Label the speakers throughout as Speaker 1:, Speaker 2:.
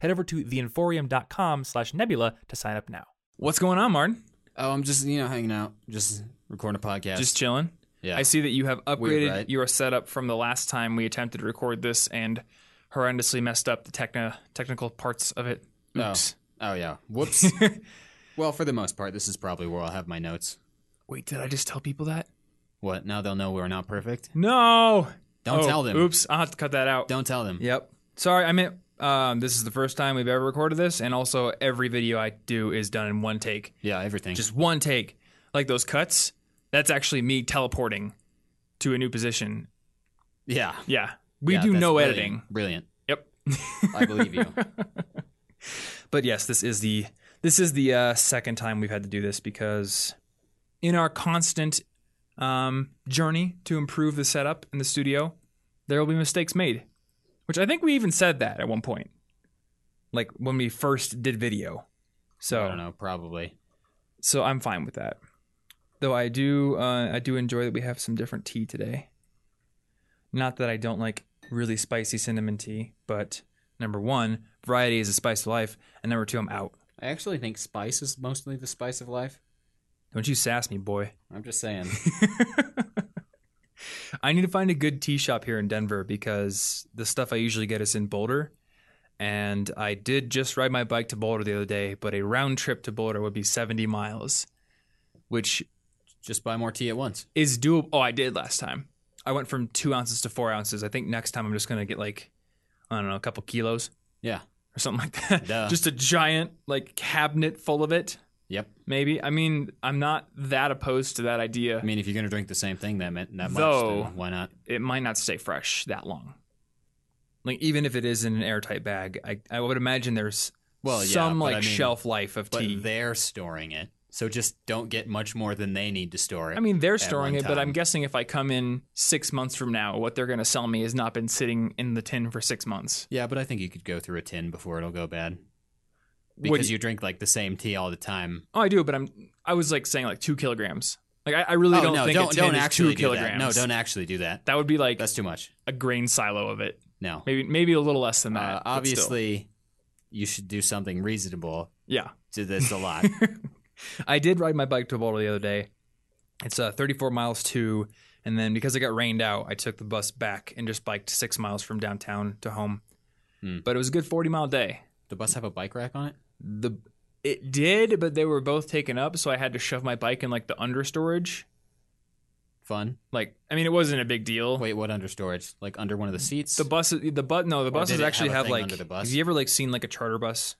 Speaker 1: Head over to theinforium.com slash nebula to sign up now. What's going on, Martin?
Speaker 2: Oh, I'm just you know hanging out, just recording a podcast.
Speaker 1: Just chilling?
Speaker 2: yeah.
Speaker 1: I see that you have upgraded
Speaker 2: Weird, right?
Speaker 1: your setup from the last time we attempted to record this and horrendously messed up the techno- technical parts of it.
Speaker 2: Oh.
Speaker 1: Oops.
Speaker 2: oh yeah. Whoops. well, for the most part, this is probably where I'll have my notes.
Speaker 1: Wait, did I just tell people that?
Speaker 2: What? Now they'll know we're not perfect.
Speaker 1: No.
Speaker 2: Don't
Speaker 1: Oh,
Speaker 2: tell them.
Speaker 1: Oops, I'll have to cut that out.
Speaker 2: Don't tell them.
Speaker 1: Yep. Sorry, I meant um, this is the first time we've ever recorded this, and also every video I do is done in one take.
Speaker 2: Yeah, everything.
Speaker 1: just one take. Like those cuts, that's actually me teleporting to a new position.
Speaker 2: yeah.
Speaker 1: Yeah. We
Speaker 2: Yeah,
Speaker 1: do no
Speaker 2: brilliant.
Speaker 1: editing.
Speaker 2: Brilliant.
Speaker 1: Yep.
Speaker 2: I believe you.
Speaker 1: but yes, this is the this is the uh, second time we've had to do this because in our constant um, journey to improve the setup in the studio, there will be mistakes made. Which I think we even said that at one point, like when we first did video. So
Speaker 2: I don't know. Probably.
Speaker 1: so I'm fine with that. Though I do, uh, I do enjoy that we have some different tea today. Not that I don't like really spicy cinnamon tea, but number one, variety is a spice of life, and number two, I'm out.
Speaker 2: I actually think spice is mostly the spice of life.
Speaker 1: Don't you sass me, boy.
Speaker 2: I'm just saying.
Speaker 1: I need to find a good tea shop here in Denver because the stuff I usually get is in Boulder. And I did just ride my bike to Boulder the other day, but a round trip to Boulder would be 70 miles, which
Speaker 2: just buy more tea at once.
Speaker 1: is doable. Oh, I did last time. I went from two ounces to four ounces. I think next time I'm just gonna get like, I don't know, a couple kilos
Speaker 2: Yeah.
Speaker 1: or something like that.
Speaker 2: Duh.
Speaker 1: Just a giant like cabinet full of it,
Speaker 2: Yep.
Speaker 1: maybe. I mean, I'm not that opposed to that idea.
Speaker 2: I mean, if you're gonna drink the same thing that meant that much,
Speaker 1: Though-
Speaker 2: then why not?
Speaker 1: It might not stay fresh that long. Like even if it is in an airtight bag, I I would imagine there's
Speaker 2: Well, yeah,
Speaker 1: some like
Speaker 2: I mean-
Speaker 1: shelf life of
Speaker 2: But
Speaker 1: tea.
Speaker 2: they're storing it, so just don't get much more than they need to store it.
Speaker 1: I mean, they're storing it, but I'm guessing if I come in six months from now, what they're going to sell me has not been sitting in the tin for six months.
Speaker 2: Yeah, but I think you could go through a tin before it'll go bad. Because
Speaker 1: you-
Speaker 2: you drink like the same tea all the time.
Speaker 1: Oh, I do, but I'm I was like saying like two kilograms. Like I, I really
Speaker 2: oh
Speaker 1: don't
Speaker 2: no,
Speaker 1: think
Speaker 2: don't don't actually
Speaker 1: two
Speaker 2: do that. No, don't actually do that.
Speaker 1: That would be like
Speaker 2: That's too much.
Speaker 1: a grain silo of it.
Speaker 2: No.
Speaker 1: Maybe maybe a little less than that.
Speaker 2: Uh, obviously, you should do something reasonable
Speaker 1: yeah.
Speaker 2: to this a lot.
Speaker 1: I did ride my bike to Boulder the other day. It's uh, 34 miles to, and then because it got rained out, I took the bus back and just biked six miles from downtown to home.
Speaker 2: Hmm.
Speaker 1: But it was a good 40 mile day.
Speaker 2: the bus have a bike rack on it?
Speaker 1: The it did, but they were both taken up, so I had to shove my bike in like the under storage.
Speaker 2: Fun.
Speaker 1: Like, I mean, it wasn't a big deal.
Speaker 2: Wait, what under storage? Like under one of the seats?
Speaker 1: The bus, the bus, no, the buses actually
Speaker 2: have
Speaker 1: have like.
Speaker 2: under the bus?
Speaker 1: Have you ever like seen like a charter bus?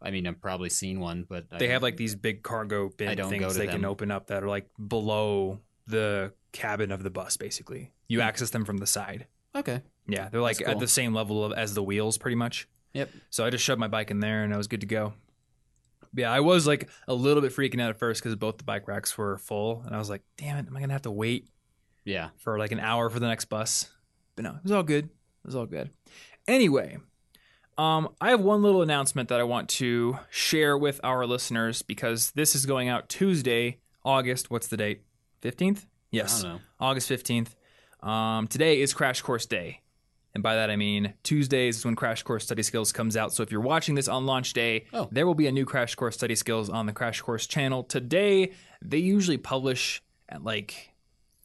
Speaker 2: I mean, I've probably seen one, but
Speaker 1: They have like these big cargo bin things they can open up that are like below the cabin of the bus. Basically, you
Speaker 2: Hmm.
Speaker 1: access them from the side.
Speaker 2: Okay.
Speaker 1: Yeah, they're like
Speaker 2: That's
Speaker 1: at the same level of, as the wheels, pretty much.
Speaker 2: Yep.
Speaker 1: So I just shoved my bike in there, and I was good to go. Yeah, I was like a little bit freaking out at first because both the bike racks were full, and I was like, "Damn it, am I gonna have to wait
Speaker 2: Yeah.
Speaker 1: for like an hour for the next bus?" But no, it was all good. It was all good. Anyway, um, I have one little announcement that I want to share with our listeners because this is going out Tuesday, August. What's the date? Fifteenth. Yes.
Speaker 2: I don't know.
Speaker 1: August 15th. Um, today is Crash Course Day. And by that I mean Tuesdays is when Crash Course Study Skills comes out. So if you're watching this on launch day,
Speaker 2: Oh.
Speaker 1: there will be a new Crash Course Study Skills on the Crash Course channel. Today, they usually publish at like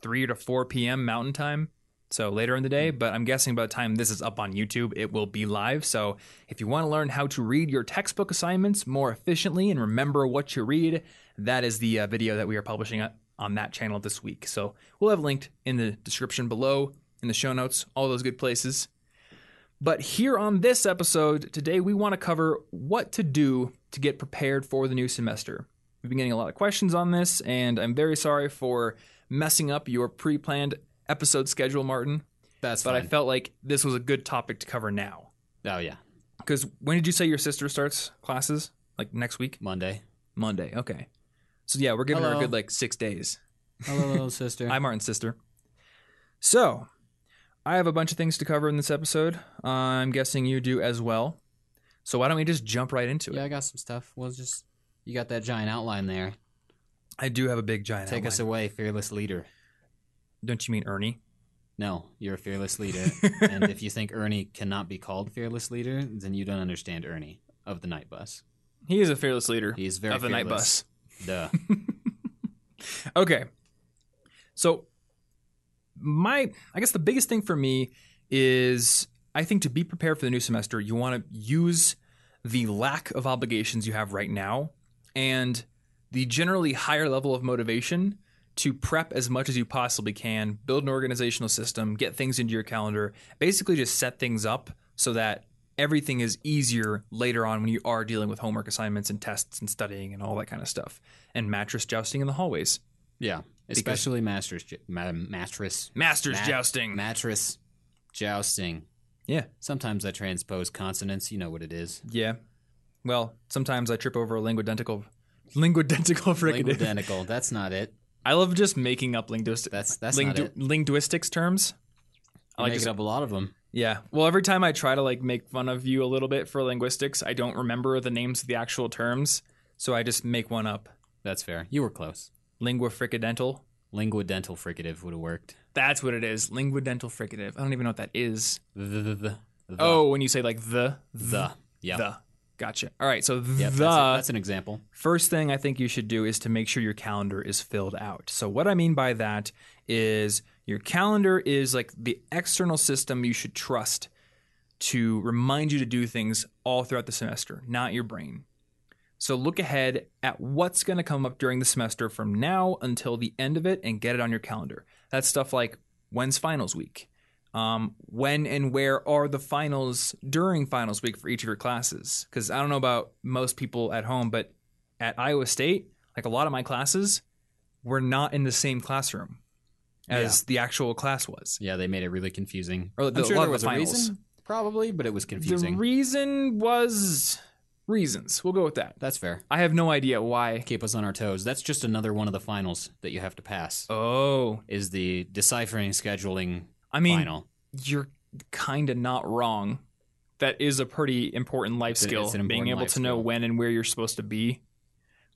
Speaker 1: 3 to 4 p.m. Mountain Time. So later in the day, but I'm guessing by the time this is up on YouTube, it will be live. So if you want to learn how to read your textbook assignments more efficiently and remember what you read, that is the uh, video that we are publishing uh, on that channel this week. So we'll have linked in the description below, in the show notes, all those good places. But here on this episode, today we want to cover what to do to get prepared for the new semester. We've been getting a lot of questions on this, and I'm very sorry for messing up your pre planned episode schedule, Martin.
Speaker 2: That's
Speaker 1: But I felt like this was a good topic to cover now.
Speaker 2: oh yeah.
Speaker 1: Because when did you say your sister starts classes? Like next week?
Speaker 2: Monday.
Speaker 1: Monday. Okay. So yeah, we're giving her a good like six days.
Speaker 2: Hello, little sister.
Speaker 1: Hi, Martin's sister. So, I have a bunch of things to cover in this episode. I'm guessing you do as well. So why don't we just jump right into it? yeah.
Speaker 2: I got some stuff. We'll just. You got that giant outline there.
Speaker 1: I do have a big giant.
Speaker 2: Take us away, fearless leader.
Speaker 1: Don't you mean Ernie?
Speaker 2: No, you're a fearless leader. and if you think Ernie cannot be called fearless leader, then you don't understand Ernie of the night bus.
Speaker 1: He is a fearless leader
Speaker 2: He is very
Speaker 1: of the night bus.
Speaker 2: Duh.
Speaker 1: Okay. So my I guess the biggest thing for me is I think to be prepared for the new semester, you want to use the lack of obligations you have right now and the generally higher level of motivation to prep as much as you possibly can, build an organizational system, get things into your calendar, basically just set things up so that everything is easier later on when you are dealing with homework assignments and tests and studying and all that kind of stuff. And mattress jousting in the hallways.
Speaker 2: Yeah, especially masters, ma- mattress,
Speaker 1: Masters
Speaker 2: Ma-
Speaker 1: jousting.
Speaker 2: mattress jousting.
Speaker 1: yeah.
Speaker 2: Sometimes I transpose consonants. You know what it is.
Speaker 1: Yeah. Well, sometimes I trip over a linguidentical linguidentical fricative.
Speaker 2: Linguidentical. That's not it.
Speaker 1: I love just making up linguistic
Speaker 2: That's that's not it.
Speaker 1: linguistics terms. I
Speaker 2: I
Speaker 1: like
Speaker 2: make
Speaker 1: just-
Speaker 2: up a lot of them.
Speaker 1: Yeah. Well, every time I try to like make fun of you a little bit for linguistics, I don't remember the names of the actual terms, so I just make one up.
Speaker 2: That's fair. You were close.
Speaker 1: Lingua fricadental.
Speaker 2: Linguidental fricative would have worked.
Speaker 1: That's what it is. Linguidental fricative. I don't even know what that is.
Speaker 2: The, the, the, the,
Speaker 1: Oh, when you say like the
Speaker 2: the. Yeah.
Speaker 1: the. Gotcha. All right. So
Speaker 2: Yep,
Speaker 1: the
Speaker 2: that's, a- that's an example.
Speaker 1: First thing I think you should do is to make sure your calendar is filled out. So, what I mean by that is your calendar is like the external system you should trust to remind you to do things all throughout the semester, not your brain. So, look ahead at what's going to come up during the semester from now until the end of it and get it on your calendar. That's stuff like when's finals week? Um, when and where are the finals during finals week for each of your classes? Because I don't know about most people at home, but at Iowa State, like a lot of my classes were not in the same classroom as the actual class was.
Speaker 2: Yeah, they made it really confusing.
Speaker 1: Or the-
Speaker 2: I'm sure
Speaker 1: a lot
Speaker 2: there
Speaker 1: of the
Speaker 2: was a
Speaker 1: finals.
Speaker 2: reason, probably, but it was confusing.
Speaker 1: The reason was reasons. We'll go with that.
Speaker 2: That's fair.
Speaker 1: I have no idea why.
Speaker 2: Keep us on our toes. That's just another one of the finals that you have to pass.
Speaker 1: Oh,
Speaker 2: Is the deciphering scheduling
Speaker 1: I mean,
Speaker 2: final?
Speaker 1: you're kind of not wrong. That is a pretty important life
Speaker 2: It's
Speaker 1: skill.
Speaker 2: an
Speaker 1: being able to know when and where you're supposed to be.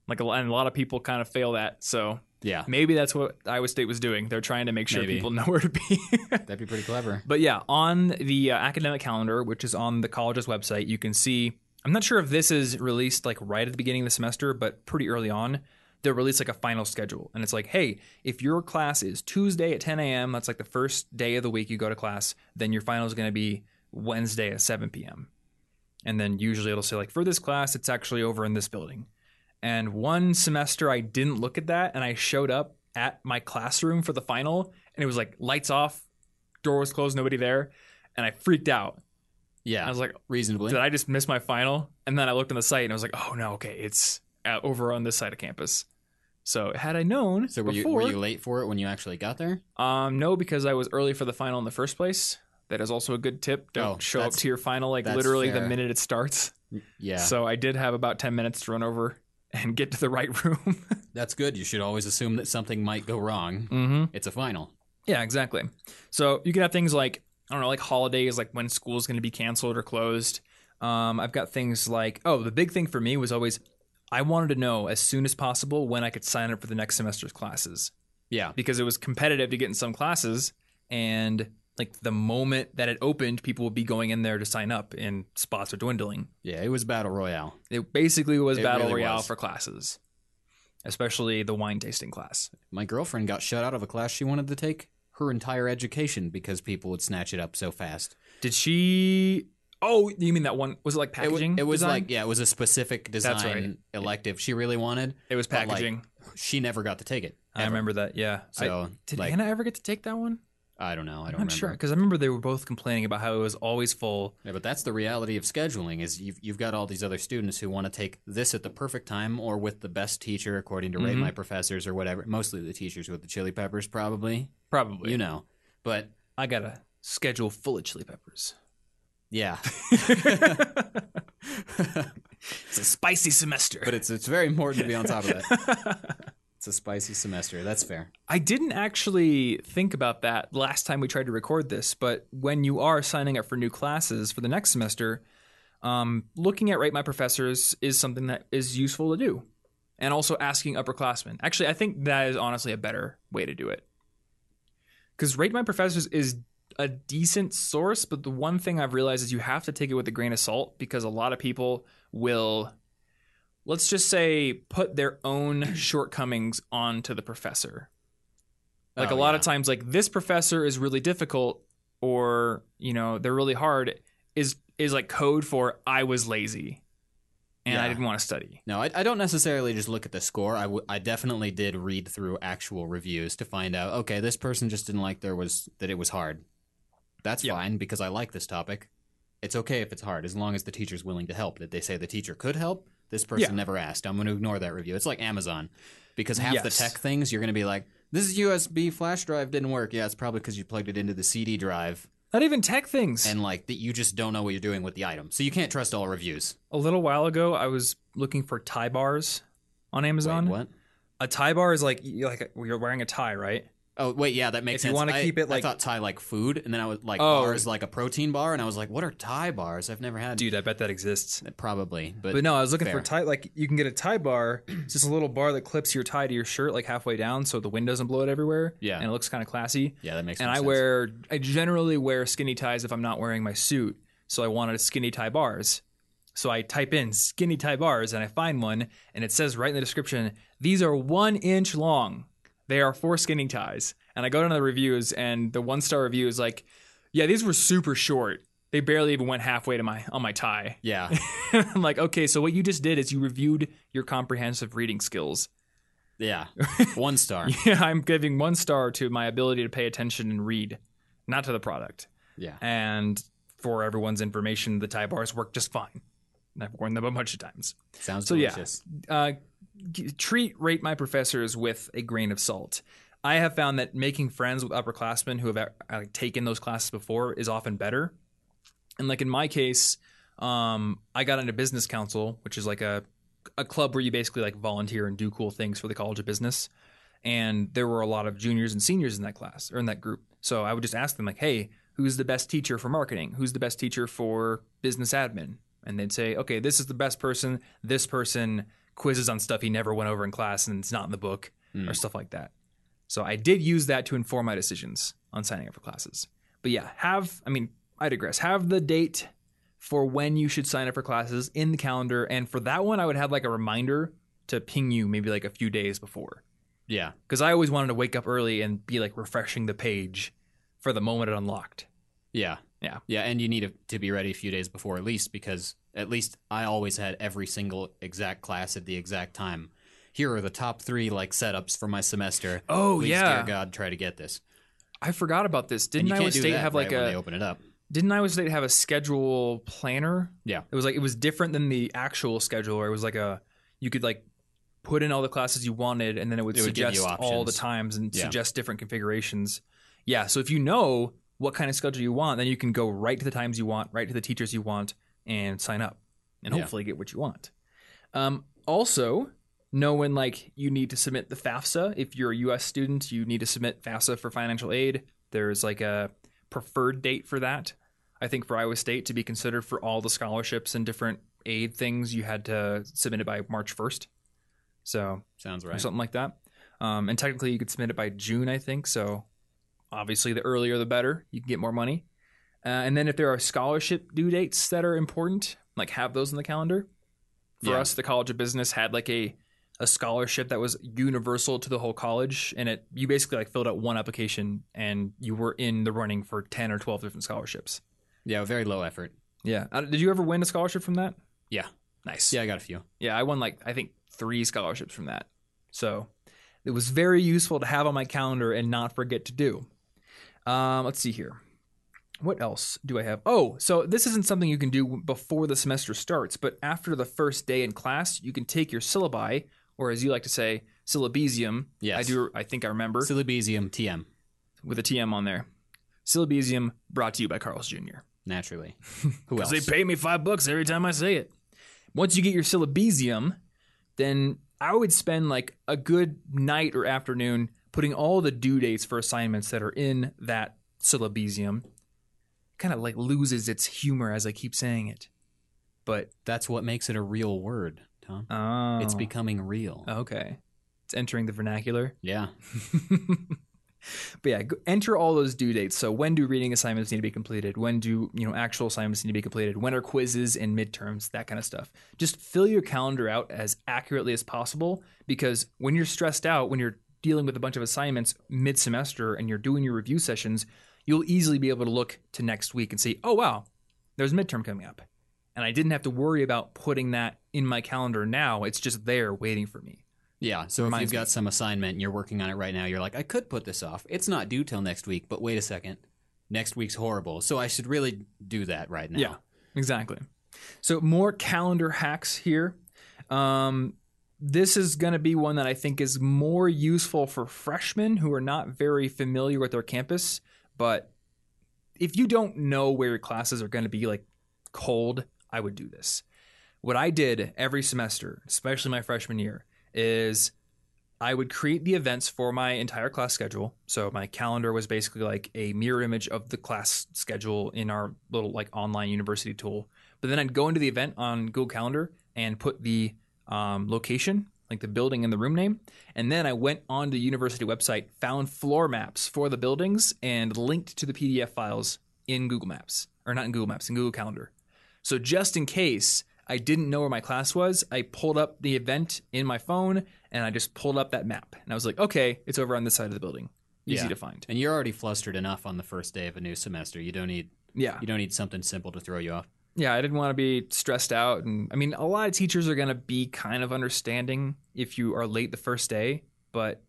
Speaker 1: Like a lot, and a lot of people kind of fail that. So
Speaker 2: Yeah,
Speaker 1: maybe that's what Iowa State was doing. They're trying to make sure
Speaker 2: Maybe.
Speaker 1: people know where to be.
Speaker 2: that'd be pretty clever.
Speaker 1: But yeah, on the uh, academic calendar, which is on the college's website, you can see. I'm not sure if this is released like right at the beginning of the semester, but pretty early on, they'll release like a final schedule. And it's like, hey, if your class is Tuesday at 10 a.m., that's like the first day of the week you go to class, then your final is going to be Wednesday at 7 p.m. And then usually it'll say, like, for this class, it's actually over in this building. And one semester I didn't look at that and I showed up at my classroom for the final and it was like lights off, door was closed, nobody there. And I freaked out.
Speaker 2: Yeah,
Speaker 1: I was like,
Speaker 2: reasonably.
Speaker 1: did I just miss my final? And then I looked on the site and I was like, oh no, okay, it's uh, over on this side of campus. So had I known
Speaker 2: so were you
Speaker 1: before,
Speaker 2: were you late for it when you actually got there?
Speaker 1: um, no, because I was early for the final in the first place. That is also a good tip. Don't
Speaker 2: Oh,
Speaker 1: show up to your final like literally the minute it starts.
Speaker 2: Yeah,
Speaker 1: So I did have about 10 minutes to run over and get to the right room.
Speaker 2: that's good. You should always assume that something might go wrong.
Speaker 1: mm-hmm.
Speaker 2: It's a final.
Speaker 1: Yeah, exactly. So you can have things like I don't know, like holidays, like when school's going to be canceled or closed. Um, I've got things like oh, the big thing for me was always I wanted to know as soon as possible when I could sign up for the next semester's classes
Speaker 2: Yeah,
Speaker 1: because it was competitive to get in some classes, and like the moment that it opened, people would be going in there to sign up, and spots are dwindling.
Speaker 2: yeah. It was battle royale.
Speaker 1: It basically was
Speaker 2: It
Speaker 1: battle
Speaker 2: really
Speaker 1: royale
Speaker 2: was.
Speaker 1: for classes, especially the wine tasting class.
Speaker 2: My girlfriend got shut out of a class she wanted to take her entire education because people would snatch it up so fast.
Speaker 1: Did she? Oh, you mean that one? Was it like
Speaker 2: It, wa-
Speaker 1: packaging?
Speaker 2: it was
Speaker 1: design?
Speaker 2: like yeah, it was a specific design
Speaker 1: That's right.
Speaker 2: elective she really wanted.
Speaker 1: it was
Speaker 2: but, like,
Speaker 1: packaging.
Speaker 2: She never got to take it.
Speaker 1: I remember that. Yeah. I-
Speaker 2: So
Speaker 1: did
Speaker 2: like
Speaker 1: Anna ever get to take that one?
Speaker 2: I don't know. I don't
Speaker 1: I'm
Speaker 2: remember.
Speaker 1: sure because I remember they were both complaining about how it was always full.
Speaker 2: Yeah, but that's the reality of scheduling is you've, you've got all these other students who want to take this at the perfect time or with the best teacher according to rate
Speaker 1: Mhm.
Speaker 2: my professors or whatever. Mostly the teachers with the chili peppers probably.
Speaker 1: Probably.
Speaker 2: You know. But
Speaker 1: I got a schedule full of chili peppers.
Speaker 2: Yeah,
Speaker 1: It's a spicy semester.
Speaker 2: but it's it's very important to be on top of that. It's a spicy semester. That's fair.
Speaker 1: I didn't actually think about that last time we tried to record this, but when you are signing up for new classes for the next semester, um, looking at Rate My Professors is something that is useful to do. And also asking upperclassmen. Actually, I think that is honestly a better way to do it. Because Rate My Professors is a decent source, but the one thing I've realized is you have to take it with a grain of salt because a lot of people will, let's just say, put their own shortcomings onto the professor. Like
Speaker 2: Oh,
Speaker 1: a lot
Speaker 2: yeah.
Speaker 1: of times, like this professor is really difficult, or you know they're really hard. Is is like code for I was lazy, and I didn't want to study.
Speaker 2: No, I, I don't necessarily just look at the score. I, w- I definitely did read through actual reviews to find out. Okay, this person just didn't like there was that it was hard. That's
Speaker 1: Yeah.
Speaker 2: fine because I like this topic. It's okay if it's hard as long as the teacher's willing to help. Did they say the teacher could help? This person
Speaker 1: Yeah.
Speaker 2: never asked. I'm going to ignore that review. It's like Amazon because half the tech things you're going to be like, this USB flash drive didn't work. Yeah, it's probably because you plugged it into the CD drive
Speaker 1: Not even tech things.
Speaker 2: and like that you just don't know what you're doing with the item. So you can't trust all reviews.
Speaker 1: a little while ago, I was looking for tie bars on Amazon.
Speaker 2: Wait, what?
Speaker 1: A tie bar is like like you're wearing a tie, right?
Speaker 2: Oh wait, yeah, that makes
Speaker 1: If you
Speaker 2: sense.
Speaker 1: wanna
Speaker 2: I-
Speaker 1: keep it,
Speaker 2: I
Speaker 1: like-
Speaker 2: thought Thai like food, and then I was like
Speaker 1: Oh.
Speaker 2: bars like a protein bar, and I was like, what are Thai bars? I've never had.
Speaker 1: Dude, I bet that exists.
Speaker 2: Uh, probably, but,
Speaker 1: But no, I was looking for
Speaker 2: fair.
Speaker 1: tie. Like you can get a tie bar. It's just a little bar that clips your tie to your shirt, like halfway down, so the wind doesn't blow it everywhere.
Speaker 2: Yeah.
Speaker 1: and it looks kind of classy.
Speaker 2: yeah, that makes. Sense.
Speaker 1: And
Speaker 2: more
Speaker 1: I
Speaker 2: sense.
Speaker 1: wear I generally wear skinny ties if I'm not wearing my suit. So I wanted skinny tie bars. So I type in skinny tie bars and I find one and it says right in the description, these are one inch long. They are four skinny ties. And I go down to the reviews and the one star review is like, yeah, these were super short. They barely even went halfway to my on my tie.
Speaker 2: Yeah,
Speaker 1: I'm like, okay, so what you just did is you reviewed your comprehensive reading skills.
Speaker 2: yeah, one star.
Speaker 1: Yeah, I'm giving one star to my ability to pay attention and read, not to the product.
Speaker 2: Yeah,
Speaker 1: And for everyone's information, the tie bars work just fine. And I've worn them a bunch of times.
Speaker 2: sounds
Speaker 1: So, yeah. Uh, treat rate my professors with a grain of salt. I have found that making friends with upperclassmen who have uh, like, taken those classes before is often better. And like in my case, um, I got into business council, which is like a a club where you basically like volunteer and do cool things for the College of Business. And there were a lot of juniors and seniors in that class or in that group. So I would just ask them like, "Hey, who's the best teacher for marketing? Who's the best teacher for business admin?" And they'd say, "Okay, this is the best person. This person quizzes on stuff he never went over in class and it's not in the book hmm. or stuff like that." So I did use that to inform my decisions on signing up for classes. But yeah, have I mean, I digress. Have the date for when you should sign up for classes in the calendar, and for that one, I would have like a reminder to ping you maybe like a few days before,
Speaker 2: Yeah,
Speaker 1: because I always wanted to wake up early and be like refreshing the page for the moment it unlocked.
Speaker 2: yeah,
Speaker 1: Yeah.
Speaker 2: yeah, and you need to- be ready a few days before at least because at least I always had every single exact class at the exact time. Here are the top three like setups for my semester.
Speaker 1: Oh
Speaker 2: Please,
Speaker 1: yeah,
Speaker 2: dear God, try to get this.
Speaker 1: I forgot about this. Didn't Iowa State
Speaker 2: that
Speaker 1: have
Speaker 2: right
Speaker 1: like
Speaker 2: they
Speaker 1: a?
Speaker 2: open it up.
Speaker 1: Didn't Iowa State have a schedule planner?
Speaker 2: Yeah.
Speaker 1: It was like it was different than the actual schedule, where it was like a you could like put in all the classes you wanted, and then it would
Speaker 2: It would
Speaker 1: suggest all the times and
Speaker 2: Yeah.
Speaker 1: suggest different configurations. Yeah. So if you know what kind of schedule you want, then you can go right to the times you want, right to the teachers you want, and sign up, and
Speaker 2: Yeah.
Speaker 1: hopefully get what you want. Um, also, know when like you need to submit the FAFSA. If you're a U.S. student, you need to submit FAFSA for financial aid. There's like a preferred date for that. I think for Iowa State to be considered for all the scholarships and different aid things, you had to submit it by March 1st. So
Speaker 2: Sounds right.
Speaker 1: something like that. Um, and technically, you could submit it by June, I think. So obviously, the earlier the better. You can get more money. Uh, and then if there are scholarship due dates that are important, like have those in the calendar. For
Speaker 2: Yeah.
Speaker 1: us, the College of Business had like a a scholarship that was universal to the whole college, and it you basically like filled out one application and you were in the running for ten or twelve different scholarships.
Speaker 2: Yeah, very low effort.
Speaker 1: Yeah. Uh, did you ever win a scholarship from that?
Speaker 2: Yeah.
Speaker 1: Nice.
Speaker 2: Yeah, I got a few.
Speaker 1: Yeah, I won like I think three scholarships from that. So it was very useful to have on my calendar and not forget to do. Um, let's see here. What else do I have? Oh, so this isn't something you can do before the semester starts, but after the first day in class, you can take your syllabi, or as you like to say, syllabesium.
Speaker 2: Yes.
Speaker 1: I do. I think I remember
Speaker 2: Syllabesium TM.
Speaker 1: with a TM on there. Syllabesium brought to you by Carl's Jr.
Speaker 2: Naturally. Who else?
Speaker 1: They pay me five bucks every time I say it. Once you get your syllabesium, then I would spend like a good night or afternoon putting all the due dates for assignments that are in that syllabesium. Kind of like loses its humor as I keep saying it. But
Speaker 2: That's what makes it a real word, Tom.
Speaker 1: oh,
Speaker 2: It's becoming real.
Speaker 1: okay. It's entering the vernacular.
Speaker 2: Yeah.
Speaker 1: But yeah, go- enter all those due dates. So when do reading assignments need to be completed? When do you know actual assignments need to be completed? When are quizzes and midterms? That kind of stuff. Just fill your calendar out as accurately as possible because when you're stressed out, when you're dealing with a bunch of assignments mid semester and you're doing your review sessions, you'll easily be able to look to next week and see, oh wow, there's a midterm coming up, and I didn't have to worry about putting that in my calendar now. It's just there waiting for me.
Speaker 2: Yeah. So if you've
Speaker 1: me.
Speaker 2: got some assignment and you're working on it right now, you're like, I could put this off. It's not due till next week, but wait a second. Next week's horrible. So I should really do that right now.
Speaker 1: Yeah, exactly. So more calendar hacks here. Um, this is going to be one that I think is more useful for freshmen who are not very familiar with their campus. But if you don't know where your classes are going to be like cold, I would do this. What I did every semester, especially my freshman year, is I would create the events for my entire class schedule. So my calendar was basically like a mirror image of the class schedule in our little like online university tool. But then I'd go into the event on Google Calendar and put the um, location, like the building and the room name. And then I went on the university website, found floor maps for the buildings, and linked to the PDF files in Google Maps, or not in Google Maps, in Google Calendar. So just in case I didn't know where my class was, I pulled up the event in my phone and I just pulled up that map. And I was like, okay, it's over on this side of the building. Easy
Speaker 2: Yeah.
Speaker 1: to find.
Speaker 2: And you're already flustered enough on the first day of a new semester. You don't need
Speaker 1: Yeah.
Speaker 2: you don't need something simple to throw you off.
Speaker 1: Yeah, I didn't want to be stressed out. And I mean, a lot of teachers are going to be kind of understanding if you are late the first day. But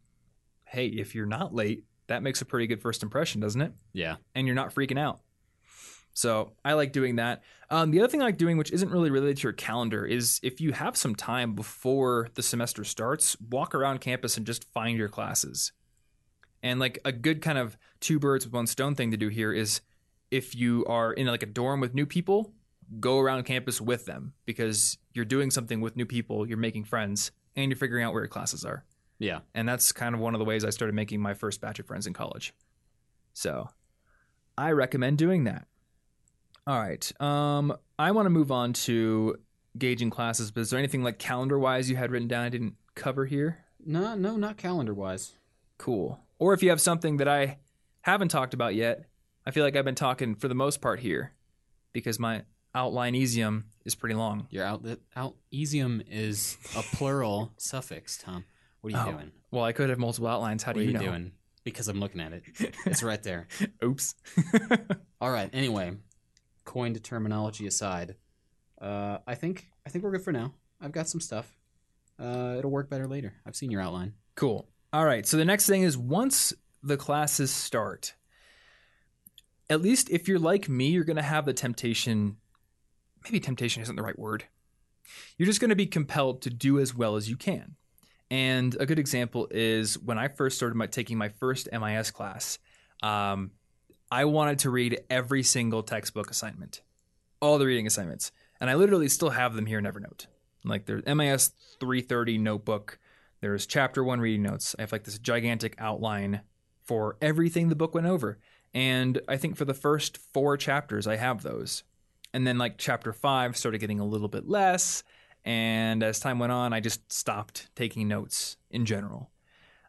Speaker 1: hey, if you're not late, that makes a pretty good first impression, doesn't it?
Speaker 2: Yeah.
Speaker 1: and you're not freaking out. So I like doing that. Um, the other thing I like doing, which isn't really related to your calendar, is if you have some time before the semester starts, walk around campus and just find your classes. And like a good kind of two birds with one stone thing to do here is if you are in like a dorm with new people, go around campus with them because you're doing something with new people, you're making friends, and you're figuring out where your classes are.
Speaker 2: Yeah.
Speaker 1: And that's kind of one of the ways I started making my first batch of friends in college. So I recommend doing that. All right. Um, I want to move on to gauging classes, but is there anything like calendar wise you had written down I didn't cover here?
Speaker 2: No, no, not calendar wise.
Speaker 1: Cool. Or if you have something that I haven't talked about yet, I feel like I've been talking for the most part here because my outline esium is pretty long.
Speaker 2: Your out out easium is a plural suffix, Tom. What are you
Speaker 1: Oh,
Speaker 2: doing?
Speaker 1: Well, I could have multiple outlines. How do
Speaker 2: are
Speaker 1: you,
Speaker 2: you
Speaker 1: know?
Speaker 2: doing? Because I'm looking at it. It's right there.
Speaker 1: Oops.
Speaker 2: All right. Anyway, coined terminology aside, uh, I think I think we're good for now. I've got some stuff. Uh, it'll work better later. I've seen your outline.
Speaker 1: Cool. All right. So the next thing is once the classes start, at least if you're like me, you're going to have the temptation. Maybe temptation isn't the right word. You're just going to be compelled to do as well as you can. And a good example is when I first started my, taking my first MIS class, um, I wanted to read every single textbook assignment, all the reading assignments. And I literally still have them here in Evernote. Like there's MIS 330 notebook, there's chapter one reading notes. I have like this gigantic outline for everything the book went over. And I think for the first four chapters, I have those. And then like chapter five started getting a little bit less. And as time went on, I just stopped taking notes in general.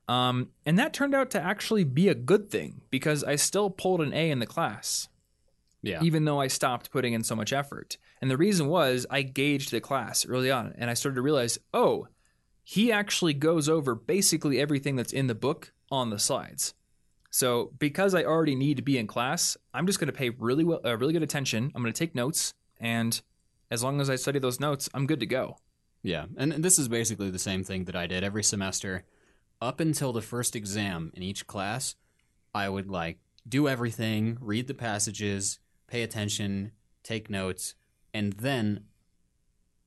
Speaker 1: Um, and that turned out to actually be a good thing because I still pulled an A in the class
Speaker 2: Yeah.
Speaker 1: even though I stopped putting in so much effort. And the reason was I gauged the class early on and I started to realize, oh, he actually goes over basically everything that's in the book on the slides. So because I already need to be in class, I'm just going to pay really well, uh, really good attention. I'm going to take notes, and as long as I study those notes, I'm good to go.
Speaker 2: Yeah, and this is basically the same thing that I did every semester up until the first exam in each class. I would like do everything, read the passages, pay attention, take notes, and then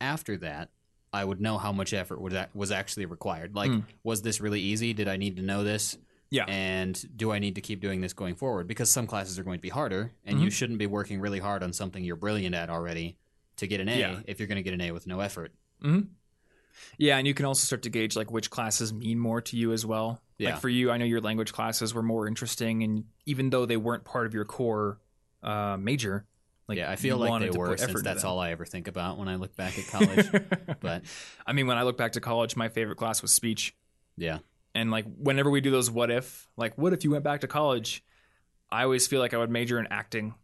Speaker 2: after that, I would know how much effort was ac- was actually required. Like,
Speaker 1: Hmm.
Speaker 2: was this really easy? Did I need to know this?
Speaker 1: Yeah.
Speaker 2: And do I need to keep doing this going forward? Because some classes are going to be harder, and you shouldn't be working really hard on something you're brilliant at already to get an A
Speaker 1: Yeah.
Speaker 2: if you're going to get an A with no effort.
Speaker 1: Yeah, and you can also start to gauge like which classes mean more to you as well.
Speaker 2: Yeah.
Speaker 1: Like for you, I know your language classes were more interesting, and even though they weren't part of your core uh, major, like
Speaker 2: yeah, I feel like they were since that's all I ever think about when I look back at college. but
Speaker 1: I mean, when I look back to college, my favorite class was speech.
Speaker 2: yeah,
Speaker 1: And like whenever we do those what if, like what if you went back to college, I always feel like I would major in acting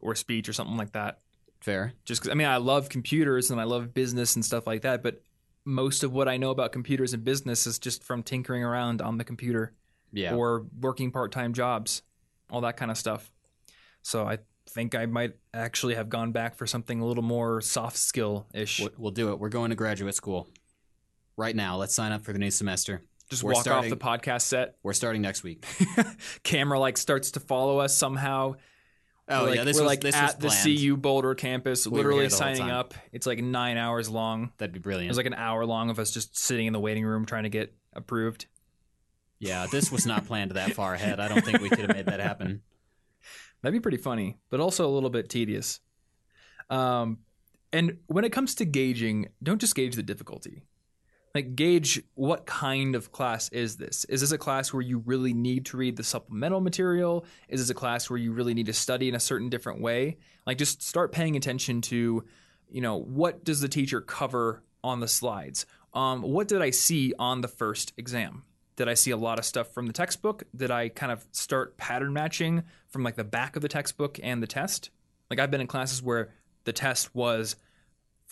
Speaker 1: or speech or something like that.
Speaker 2: fair.
Speaker 1: Just cuz I mean, I love computers and I love business and stuff like that, but most of what I know about computers and business is just from tinkering around on the computer
Speaker 2: Yeah.
Speaker 1: or working part-time jobs, all that kind of stuff. So I think I might actually have gone back for something a little more soft skill-ish.
Speaker 2: We'll- we'll do it. We're going to graduate school right now. Let's sign up for the new semester.
Speaker 1: Just
Speaker 2: we're
Speaker 1: walk
Speaker 2: starting-
Speaker 1: off the podcast set.
Speaker 2: We're starting next week.
Speaker 1: Camera like starts to follow us somehow.
Speaker 2: Oh
Speaker 1: we're like,
Speaker 2: yeah, this
Speaker 1: we're
Speaker 2: was
Speaker 1: like
Speaker 2: this
Speaker 1: at the. CU Boulder campus,
Speaker 2: We
Speaker 1: literally
Speaker 2: here the whole
Speaker 1: signing up. It's like nine hours long.
Speaker 2: That'd be brilliant.
Speaker 1: It was like an hour long of us just sitting in the waiting room trying to get approved.
Speaker 2: yeah, this was not planned that far ahead. I don't think we could have made that happen.
Speaker 1: That'd be pretty funny, but also a little bit tedious. Um, and when it comes to gauging, don't just gauge the difficulty. Like gauge what kind of class is this? Is this a class where you really need to read the supplemental material? Is this a class where you really need to study in a certain different way? Like just start paying attention to, you know, what does the teacher cover on the slides? Um, what did I see on the first exam? Did I see a lot of stuff from the textbook? Did I kind of start pattern matching from like the back of the textbook and the test? Like I've been in classes where the test was,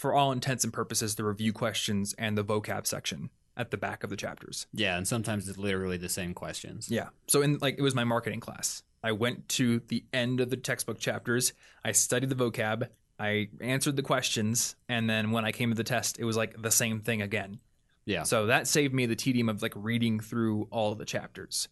Speaker 1: for all intents and purposes, the review questions and the vocab section at the back of the chapters.
Speaker 2: Yeah, and sometimes it's literally the same questions.
Speaker 1: Yeah. So in like it was my marketing class. I went to the end of the textbook chapters. I studied the vocab. I answered the questions, and then when I came to the test, it was like the same thing again.
Speaker 2: Yeah.
Speaker 1: So that saved me the tedium of like reading through all of the chapters.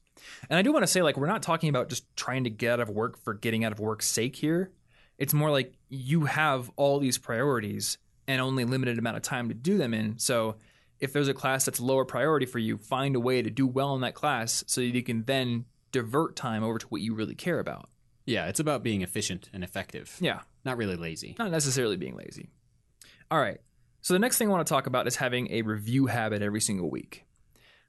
Speaker 1: And I do want to say, like, we're not talking about just trying to get out of work for getting out of work's sake here. It's more like you have all these priorities and only limited amount of time to do them in. So if there's a class that's lower priority for you, find a way to do well in that class so that you can then divert time over to what you really care about.
Speaker 2: Yeah, it's about being efficient and effective.
Speaker 1: Yeah.
Speaker 2: Not really lazy.
Speaker 1: not necessarily being lazy. All right. So the next thing I want to talk about is having a review habit every single week.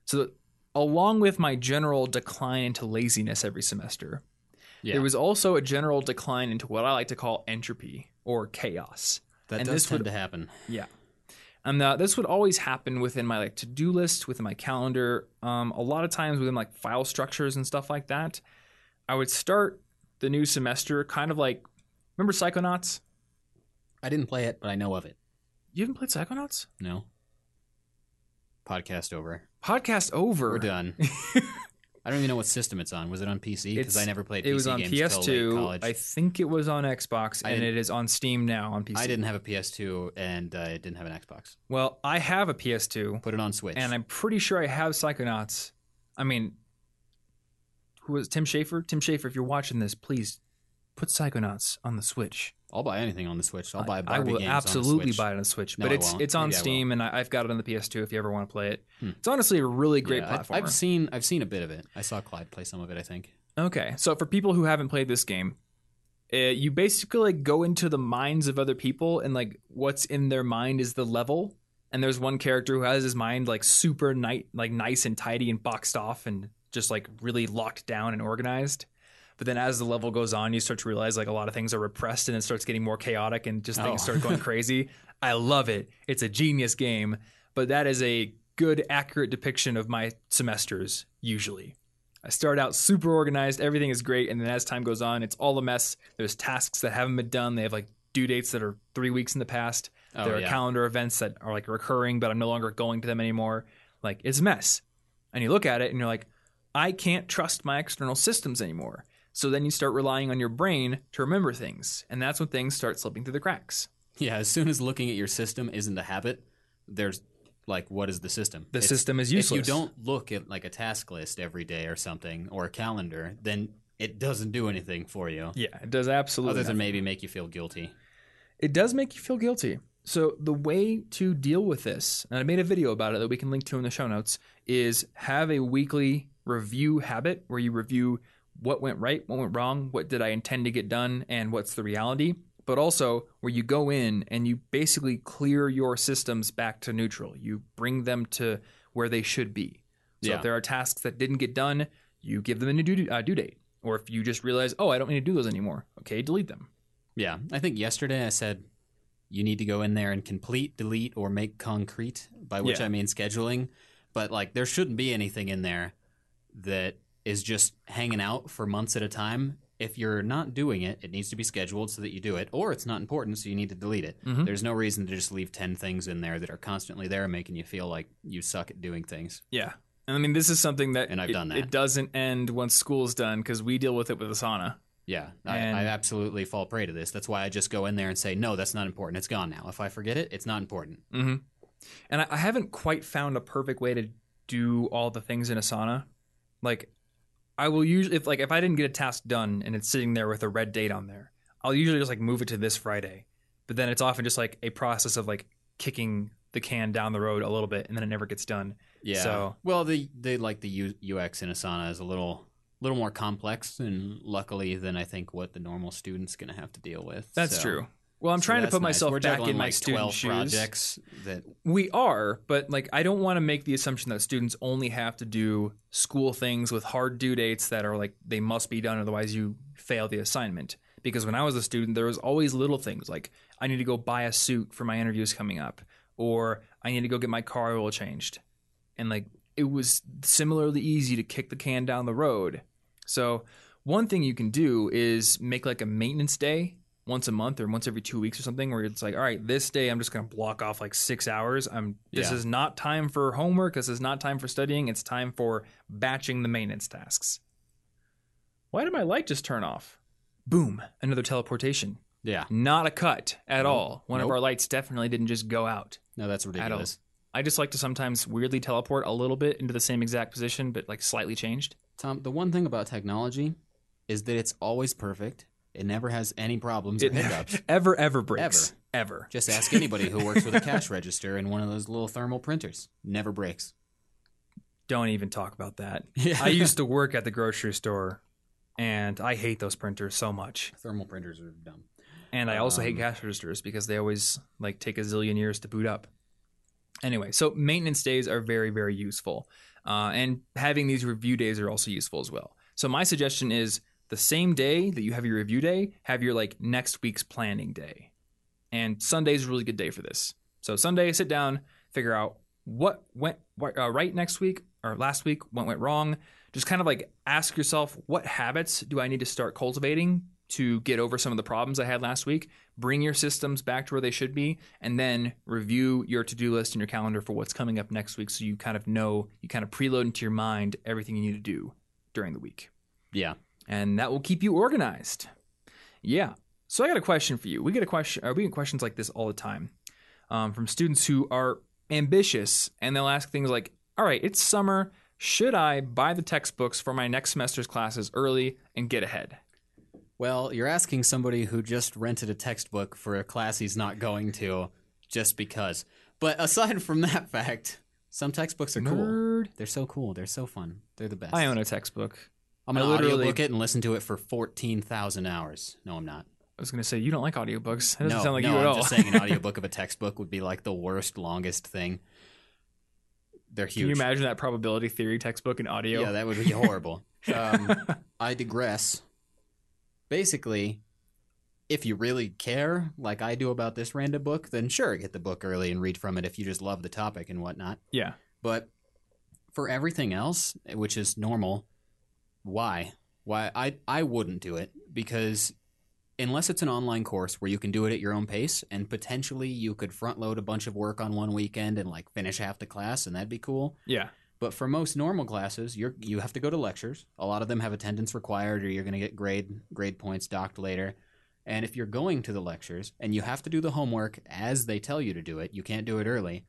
Speaker 1: So along with my general decline into laziness every semester,
Speaker 2: Yeah.
Speaker 1: there was also a general decline into what I like to call entropy or chaos.
Speaker 2: That
Speaker 1: and
Speaker 2: does
Speaker 1: this
Speaker 2: tend
Speaker 1: would-
Speaker 2: to happen.
Speaker 1: Yeah. And uh, this would always happen within my like to-do list, within my calendar. Um, a lot of times within like file structures and stuff like that. I would start the new semester kind of like remember Psychonauts?
Speaker 2: I didn't play it, but I know of it.
Speaker 1: You haven't played Psychonauts?
Speaker 2: No. Podcast over.
Speaker 1: Podcast over.
Speaker 2: We're done. I don't even know what system it's on. Was it on PC? Because I never played PC
Speaker 1: It was on
Speaker 2: games till
Speaker 1: PS2.
Speaker 2: college.
Speaker 1: I think it was on Xbox,
Speaker 2: I
Speaker 1: and it is on Steam now on PC.
Speaker 2: I didn't have a PS2 and uh, I didn't have an Xbox.
Speaker 1: Well, I have a PS2,
Speaker 2: Put it on Switch.
Speaker 1: and I'm pretty sure I have Psychonauts. I mean, who was Tim Schafer? Tim Schafer, if you're watching this, please put Psychonauts on the Switch.
Speaker 2: I'll buy anything on the Switch. I'll buy
Speaker 1: I
Speaker 2: Barbie
Speaker 1: will
Speaker 2: games
Speaker 1: absolutely
Speaker 2: on the Switch.
Speaker 1: buy it on the Switch,
Speaker 2: No,
Speaker 1: but
Speaker 2: I
Speaker 1: it's it's on
Speaker 2: Maybe I.
Speaker 1: Steam, and I, I've got it on the PS2 if you ever want to play it.
Speaker 2: Hmm.
Speaker 1: It's honestly a really great
Speaker 2: Yeah, I-
Speaker 1: platformer.
Speaker 2: I've seen I've seen a bit of it. I saw Clyde play some of it. I think.
Speaker 1: Okay, so for people who haven't played this game, uh, you basically like go into the minds of other people, and like what's in their mind is the level. And there's one character who has his mind like super nice, like nice and tidy and boxed off, and just like really locked down and organized. But then as the level goes on, you start to realize like a lot of things are repressed, and it starts getting more chaotic, and just things
Speaker 2: Oh.
Speaker 1: start going crazy. I love it. It's a genius game, but that is a good, accurate depiction of my semesters usually. I start out super organized, everything is great, and then as time goes on, it's all a mess. There's tasks that haven't been done. They have like due dates that are three weeks in the past.
Speaker 2: Oh,
Speaker 1: there are
Speaker 2: yeah.
Speaker 1: calendar events that are like recurring, but I'm no longer going to them anymore. Like it's a mess. And you look at it and you're like, I can't trust my external systems anymore. So then you start relying on your brain to remember things, and that's when things start slipping through the cracks.
Speaker 2: Yeah. As soon as looking at your system isn't a habit, there's like, what is the system?
Speaker 1: The
Speaker 2: It's-
Speaker 1: system is useless.
Speaker 2: If you don't look at like a task list every day or something or a calendar, then it doesn't do anything for you.
Speaker 1: yeah, it does absolutely.
Speaker 2: Other than
Speaker 1: nothing.
Speaker 2: maybe make you feel guilty.
Speaker 1: it does make you feel guilty. So the way to deal with this, and I made a video about it that we can link to in the show notes, is have a weekly review habit where you review what went right, what went wrong, what did I intend to get done, and what's the reality. But also where you go in and you basically clear your systems back to neutral. You bring them to where they should be. So
Speaker 2: Yeah.
Speaker 1: if there are tasks that didn't get done, you give them a new due, uh, due date. Or if you just realize, oh, I don't need to do those anymore, okay, delete them.
Speaker 2: Yeah, I think yesterday I said you need to go in there and complete, delete, or make concrete, by which
Speaker 1: Yeah.
Speaker 2: I mean scheduling. But like, there shouldn't be anything in there that is just hanging out for months at a time. If you're not doing it, it needs to be scheduled so that you do it, or it's not important, so you need to delete it.
Speaker 1: Mhm.
Speaker 2: There's no reason to just leave 10 things in there that are constantly there, making you feel like you suck at doing things.
Speaker 1: Yeah. And I mean, this is something that,
Speaker 2: And I've
Speaker 1: it,
Speaker 2: done that.
Speaker 1: it doesn't end once school's done because we deal with it with Asana.
Speaker 2: Yeah, I, I absolutely fall prey to this. That's why I just go in there and say, no, that's not important. It's gone now. If I forget it, it's not important.
Speaker 1: hmm And I, I haven't quite found a perfect way to do all the things in Asana. Like, I will usually if like if I didn't get a task done and it's sitting there with a red date on there, I'll usually just like move it to this Friday. But then it's often just like a process of like kicking the can down the road a little bit, and then it never gets done.
Speaker 2: Yeah.
Speaker 1: So-
Speaker 2: well, the they like the U, UX in Asana is a little little more complex, and luckily than I think what the normal student's going to have to deal with.
Speaker 1: That's
Speaker 2: So-
Speaker 1: true. Well, I'm
Speaker 2: so
Speaker 1: trying to put
Speaker 2: nice.
Speaker 1: myself
Speaker 2: We're
Speaker 1: back in my
Speaker 2: like
Speaker 1: student
Speaker 2: 12
Speaker 1: shoes.
Speaker 2: projects that
Speaker 1: We are, but like I don't want to make the assumption that students only have to do school things with hard due dates that are like they must be done otherwise you fail the assignment. Because when I was a student, there was always little things like I need to go buy a suit for my interviews coming up, or I need to go get my car oil changed, and like it was similarly easy to kick the can down the road. So one thing you can do is make like a maintenance day once a month or once every two weeks or something where it's like all right this day i'm just going to block off like six hours i'm this
Speaker 2: Yeah.
Speaker 1: is not time for homework this is not time for studying it's time for batching the maintenance tasks why did my light just turn off boom another teleportation
Speaker 2: yeah.
Speaker 1: not a cut at
Speaker 2: Nope.
Speaker 1: all one of our lights definitely didn't just go out
Speaker 2: No, that's ridiculous.
Speaker 1: i just like to sometimes weirdly teleport a little bit into the same exact position but like slightly changed
Speaker 2: Tom, the one thing about technology is that it's always perfect. It never has any problems or
Speaker 1: it
Speaker 2: hiccups.
Speaker 1: ever ever breaks ever
Speaker 2: Just ask anybody who works with a cash register in one of those little thermal printers. Never breaks.
Speaker 1: don't even talk about that. I used to work at the grocery store, and I hate those printers so much.
Speaker 2: thermal printers are dumb.
Speaker 1: And I also hate
Speaker 2: Um,
Speaker 1: cash registers because they always like take a zillion years to boot up. Anyway, so maintenance days are very, very useful, uh, and having these review days are also useful as well. So my suggestion is the same day that you have your review day, have your like next week's planning day, and Sunday is a really good day for this. So Sunday, sit down, figure out what went uh, right next week or last week, what went wrong. Just kind of like ask yourself, what habits do I need to start cultivating to get over some of the problems I had last week? Bring your systems back to where they should be, and then review your to do list and your calendar for what's coming up next week so you kind of know, you kind of preload into your mind everything you need to do during the week.
Speaker 2: Yeah.
Speaker 1: And that will keep you organized. Yeah. So I got a question for you. We get a question, or we get questions like this all the time um, from students who are ambitious, and they'll ask things like, "All right, it's summer. Should I buy the textbooks for my next semester's classes early and get ahead?"
Speaker 2: Well, you're asking somebody who just rented a textbook for a class he's not going to just because. But aside from that fact, some textbooks are cool. They're so cool. They're so fun. They're the best.
Speaker 1: I own a textbook.
Speaker 2: I'm
Speaker 1: I
Speaker 2: gonna
Speaker 1: literally-
Speaker 2: audiobook it and listen to it for fourteen thousand hours. No, I'm not.
Speaker 1: I was going to say you don't like audiobooks. That doesn't
Speaker 2: no,
Speaker 1: sound like
Speaker 2: no,
Speaker 1: you at
Speaker 2: I'm
Speaker 1: all.
Speaker 2: just saying an audiobook of a textbook would be like the worst, longest thing. They're huge.
Speaker 1: Can you imagine that probability theory textbook in audio?
Speaker 2: Yeah, that would be horrible. um, I digress. Basically, if you really care, like I do about this random book, then sure, get the book early and read from it if you just love the topic and whatnot.
Speaker 1: yeah.
Speaker 2: But for everything else, which is normal, why? Why I I wouldn't do it because unless it's an online course where you can do it at your own pace and potentially you could front load a bunch of work on one weekend and like finish half the class and that'd be cool.
Speaker 1: Yeah.
Speaker 2: But for most normal classes, you're you have to go to lectures. A lot of them have attendance required, or you're going to get grade grade points docked later. And if you're going to the lectures and you have to do the homework as they tell you to do it, you can't do it early.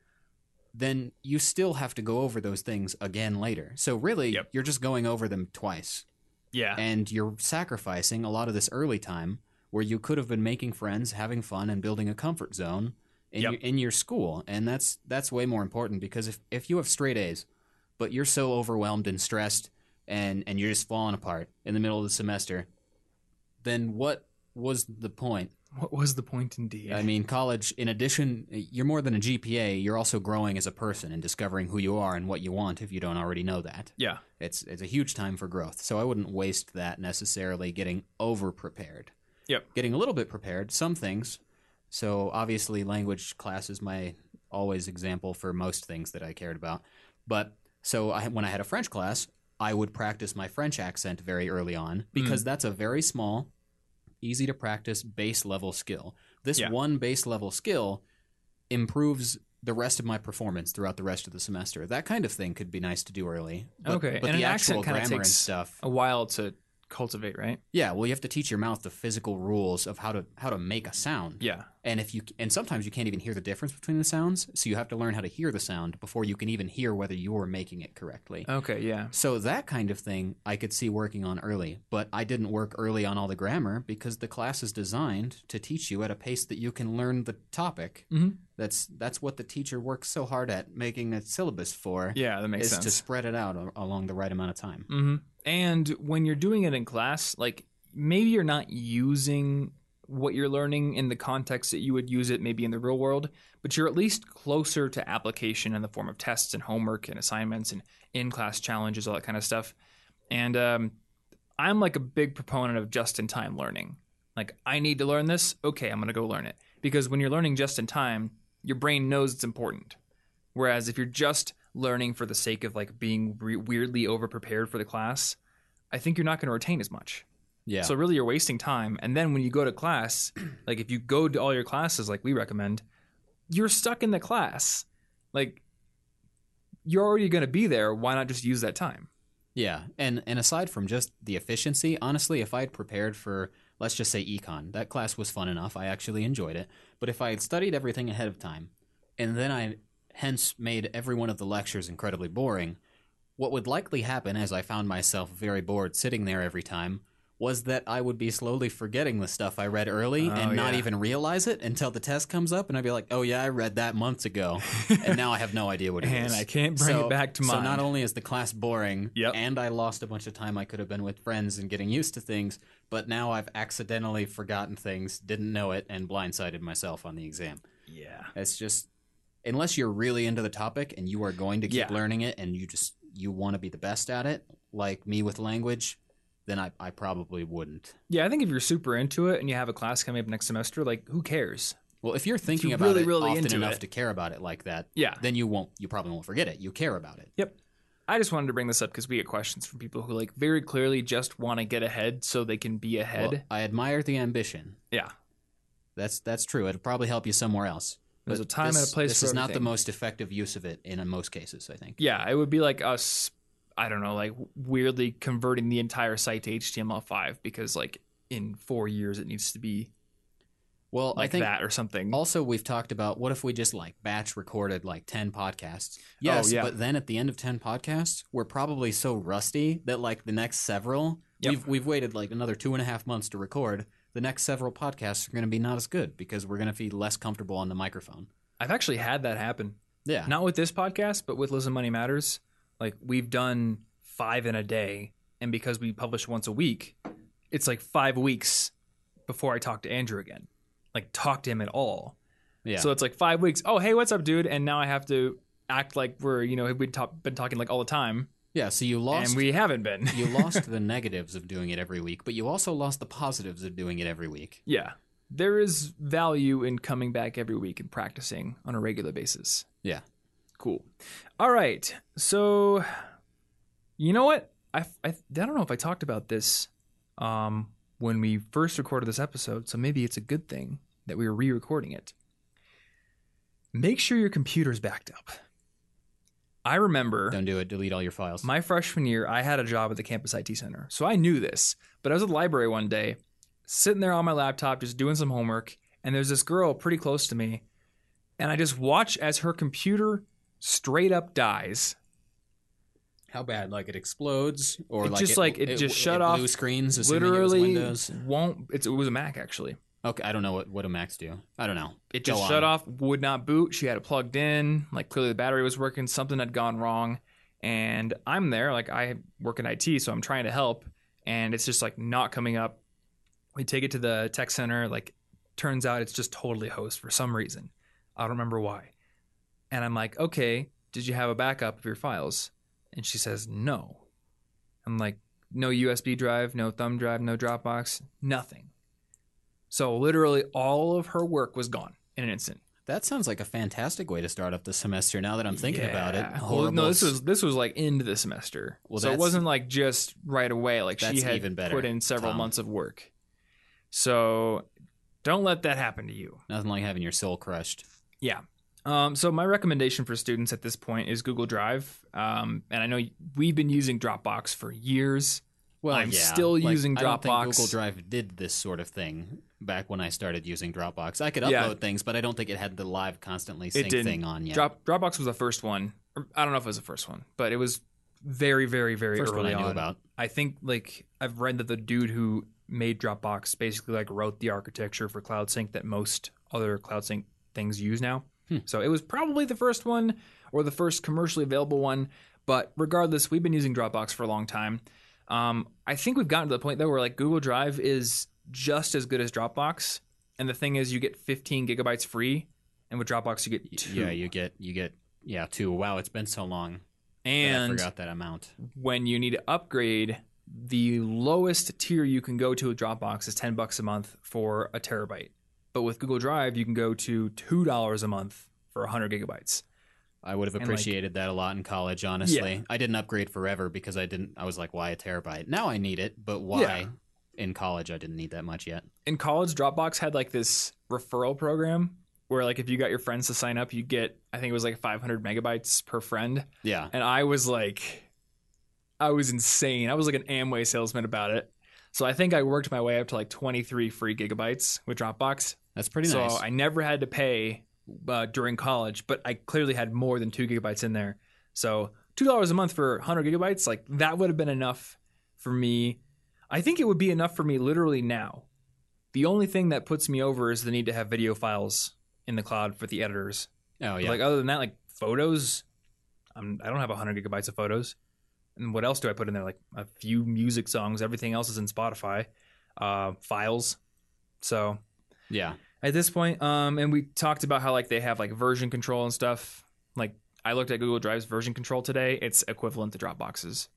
Speaker 2: Then you still have to go over those things again later. So really,
Speaker 1: Yep.
Speaker 2: you're just going over them twice,
Speaker 1: Yeah.
Speaker 2: and you're sacrificing a lot of this early time where you could have been making friends, having fun, and building a comfort zone in
Speaker 1: Yep.
Speaker 2: your, in your school. And that's that's way more important because if if you have straight A's but you're so overwhelmed and stressed and and you're just falling apart in the middle of the semester, then what was the point?
Speaker 1: What was the point indeed?
Speaker 2: I mean, college, in addition, you're more than a GPA, you're also growing as a person and discovering who you are and what you want if you don't already know that.
Speaker 1: yeah.
Speaker 2: It's it's a huge time for growth. So I wouldn't waste that necessarily getting over prepared.
Speaker 1: Yep.
Speaker 2: Getting a little bit prepared, some things. So obviously language class is my always example for most things that I cared about. But so I, when I had a French class, I would practice my French accent very early on because mm. that's a very small, easy to practice base level skill. This
Speaker 1: Yeah.
Speaker 2: one base level skill improves the rest of my performance throughout the rest of the semester. That kind of thing could be nice to do early. But,
Speaker 1: Okay,
Speaker 2: but
Speaker 1: and
Speaker 2: the
Speaker 1: an
Speaker 2: actual grammar and stuff.
Speaker 1: A while to cultivate, right?
Speaker 2: Yeah, well, you have to teach your mouth the physical rules of how to how to make a sound.
Speaker 1: Yeah.
Speaker 2: And if you and sometimes you can't even hear the difference between the sounds, so you have to learn how to hear the sound before you can even hear whether you're making it correctly.
Speaker 1: Okay. Yeah.
Speaker 2: So that kind of thing I could see working on early, but I didn't work early on all the grammar because the class is designed to teach you at a pace that you can learn the topic.
Speaker 1: Mhm.
Speaker 2: That's that's what the teacher works so hard at making a syllabus for.
Speaker 1: Yeah. That makes
Speaker 2: is
Speaker 1: sense.
Speaker 2: to spread it out a- along the right amount of time.
Speaker 1: hmm And when you're doing it in class, like maybe you're not using what you're learning in the context that you would use it maybe in the real world, but you're at least closer to application in the form of tests and homework and assignments and in class challenges, all that kind of stuff. And um, I'm like a big proponent of just in time learning. Like, I need to learn this. Okay, I'm going to go learn it. Because when you're learning just in time, your brain knows it's important. Whereas if you're just learning for the sake of like being re- weirdly over prepared for the class, I think you're not going to retain as much.
Speaker 2: Yeah.
Speaker 1: So really, you're wasting time. And then when you go to class, like if you go to all your classes, like we recommend, you're stuck in the class. Like you're already going to be there. Why not just use that time?
Speaker 2: Yeah, and and aside from just the efficiency, honestly, if I had prepared for let's just say econ, that class was fun enough. I actually enjoyed it. But if I had studied everything ahead of time, and then I hence made every one of the lectures incredibly boring, what would likely happen as I found myself very bored sitting there every time was that I would be slowly forgetting the stuff I read early
Speaker 1: Oh,
Speaker 2: and not
Speaker 1: yeah.
Speaker 2: even realize it until the test comes up and I'd be like, "Oh yeah, I read that months ago." and now I have no idea what it is.
Speaker 1: And I can't bring
Speaker 2: So-
Speaker 1: it back to mind.
Speaker 2: So not only is the class boring,
Speaker 1: Yep.
Speaker 2: and I lost a bunch of time I could have been with friends and getting used to things, but now I've accidentally forgotten things, didn't know it, and blindsided myself on the exam.
Speaker 1: yeah.
Speaker 2: It's just unless you're really into the topic and you are going to keep
Speaker 1: Yeah.
Speaker 2: learning it and you just you want to be the best at it, like me with language, then I, I probably wouldn't.
Speaker 1: Yeah, I think if you're super into it and you have a class coming up next semester, like who cares?
Speaker 2: Well, if you're thinking
Speaker 1: you're
Speaker 2: about
Speaker 1: really,
Speaker 2: it
Speaker 1: really
Speaker 2: often enough
Speaker 1: it.
Speaker 2: to care about it like that,
Speaker 1: Yeah.
Speaker 2: then you won't. You probably won't forget it. You care about it.
Speaker 1: Yep. I just wanted to bring this up because we get questions from people who like very clearly just want to get ahead so they can be ahead.
Speaker 2: Well, I admire the ambition.
Speaker 1: yeah.
Speaker 2: That's that's true. It'll probably help you somewhere else.
Speaker 1: There's
Speaker 2: But
Speaker 1: a time and
Speaker 2: this-
Speaker 1: a place for.
Speaker 2: This is not the most effective use of it in most cases. I think.
Speaker 1: Yeah, it would be like us, I don't know, like weirdly converting the entire site to HTML5 because like in four years it needs to be
Speaker 2: Well, I
Speaker 1: like
Speaker 2: think
Speaker 1: that or something.
Speaker 2: also we've talked about what if we just like batch recorded like ten podcasts. Oh, yes,
Speaker 1: Oh, yeah.
Speaker 2: but then at the end of ten podcasts, we're probably so rusty that like the next several,
Speaker 1: Yep.
Speaker 2: we've we've waited like another two and a half months to record. The next several podcasts are going to be not as good because we're going to be less comfortable on the microphone.
Speaker 1: I've actually had that happen.
Speaker 2: Yeah.
Speaker 1: Not with this podcast, but with Listen Money Matters. Like we've done five in a day, and because we publish once a week, it's like five weeks before I talk to Andrew again. Like talk to him at all.
Speaker 2: yeah.
Speaker 1: So it's like five weeks. Oh, hey, what's up, dude? And now I have to act like we're you know we've ta- been talking like all the time,
Speaker 2: yeah. So you lost.
Speaker 1: and we haven't been.
Speaker 2: you lost the negatives of doing it every week, but you also lost the positives of doing it every week.
Speaker 1: yeah, there is value in coming back every week and practicing on a regular basis.
Speaker 2: Yeah.
Speaker 1: Cool. All right. So, you know what? I, I, I don't know if I talked about this um, when we first recorded this episode, so maybe it's a good thing that we were re recording it. Make sure your computer's backed up. I remember
Speaker 2: Don't do it. Delete all your files.
Speaker 1: my freshman year, I had a job at the campus IT center. So I knew this. But I was at the library one day, sitting there on my laptop, just doing some homework. And there's this girl pretty close to me. And I just watch as her computer straight up dies.
Speaker 2: How bad? Like it explodes, or
Speaker 1: It
Speaker 2: like
Speaker 1: just, like, it just shut
Speaker 2: Blue
Speaker 1: off,
Speaker 2: screens.
Speaker 1: Literally
Speaker 2: it was Windows.
Speaker 1: won't. It's, it was a Mac actually.
Speaker 2: Okay, I don't know what what do Macs do. I don't know.
Speaker 1: It
Speaker 2: Go
Speaker 1: just
Speaker 2: on.
Speaker 1: shut off, would not boot. She had it plugged in. Like clearly the battery was working. Something had gone wrong. And I'm there, like I work in IT, so I'm trying to help, and it's just like not coming up. We take it to the tech center, like turns out it's just totally host for some reason. I don't remember why. And I'm like, okay, did you have a backup of your files? And she says, no. I'm like, no USB drive, no thumb drive, no Dropbox, nothing. So literally all of her work was gone in an instant.
Speaker 2: That sounds like a fantastic way to start up the semester. Now that I'm thinking about it,
Speaker 1: Yeah. Well, no, this was this was like into the semester.
Speaker 2: Well,
Speaker 1: so it wasn't like just right away. Like she had
Speaker 2: even better,
Speaker 1: put in several
Speaker 2: Tom.
Speaker 1: months of work. So don't let that happen to you.
Speaker 2: nothing like having your soul crushed.
Speaker 1: Yeah. Um, so my recommendation for students at this point is Google Drive. Um, and I know we've been using Dropbox for years.
Speaker 2: Well,
Speaker 1: I'm
Speaker 2: yeah,
Speaker 1: still
Speaker 2: like,
Speaker 1: using
Speaker 2: I don't think
Speaker 1: Dropbox.
Speaker 2: Google Drive did this sort of thing back when I started using Dropbox. I could upload
Speaker 1: Yeah.
Speaker 2: things, but I don't think it had the live constantly
Speaker 1: It
Speaker 2: sync thing on yet.
Speaker 1: Drop Dropbox was the first one. I don't know if it was the first one, but it was very, very, very
Speaker 2: First one
Speaker 1: early
Speaker 2: I knew
Speaker 1: on.
Speaker 2: about.
Speaker 1: I think like I've read that the dude who made Dropbox basically like wrote the architecture for Cloud Sync that most other Cloud Sync things use now.
Speaker 2: Hmm.
Speaker 1: So it was probably the first one or the first commercially available one. But regardless, we've been using Dropbox for a long time. Um, I think we've gotten to the point though where like Google Drive is just as good as Dropbox, and the thing is, you get 15 gigabytes free, and with Dropbox you get two.
Speaker 2: Yeah, you get you get yeah two. Wow, it's been so long. that I
Speaker 1: and
Speaker 2: forgot that amount.
Speaker 1: when you need to upgrade, the lowest tier you can go to with Dropbox is 10 bucks a month for a terabyte. But with Google Drive, you can go to $2 a month for 100 gigabytes.
Speaker 2: I would have
Speaker 1: like-
Speaker 2: appreciated that a lot in college. Honestly, I didn't upgrade forever because I didn't. I was like, why a terabyte? Now I need it, but why?
Speaker 1: Yeah.
Speaker 2: In college, I didn't need that much yet.
Speaker 1: In college, Dropbox had like this referral program where like if you got your friends to sign up, you get I think it was like 500 megabytes per friend.
Speaker 2: Yeah,
Speaker 1: And I was like I was insane. I was like an Amway salesman about it. So I think I worked my way up to like 23 free gigabytes with Dropbox.
Speaker 2: that's pretty
Speaker 1: so
Speaker 2: nice.
Speaker 1: So I never had to pay uh, during college, but I clearly had more than two gigabytes in there. So two dollars a month for 100 gigabytes, like that would have been enough for me. I think it would be enough for me literally now. The only thing that puts me over is the need to have video files in the cloud for the editors.
Speaker 2: oh
Speaker 1: But,
Speaker 2: yeah,
Speaker 1: Like other than that, like photos, I'm, I don't have 100 gigabytes of photos. And what else do I put in there? Like a few music songs. Everything else is in Spotify uh, files. So
Speaker 2: yeah.
Speaker 1: At this point um and we talked about how like they have like version control and stuff. Like i looked at google drive's version control today. It's equivalent to dropbox's.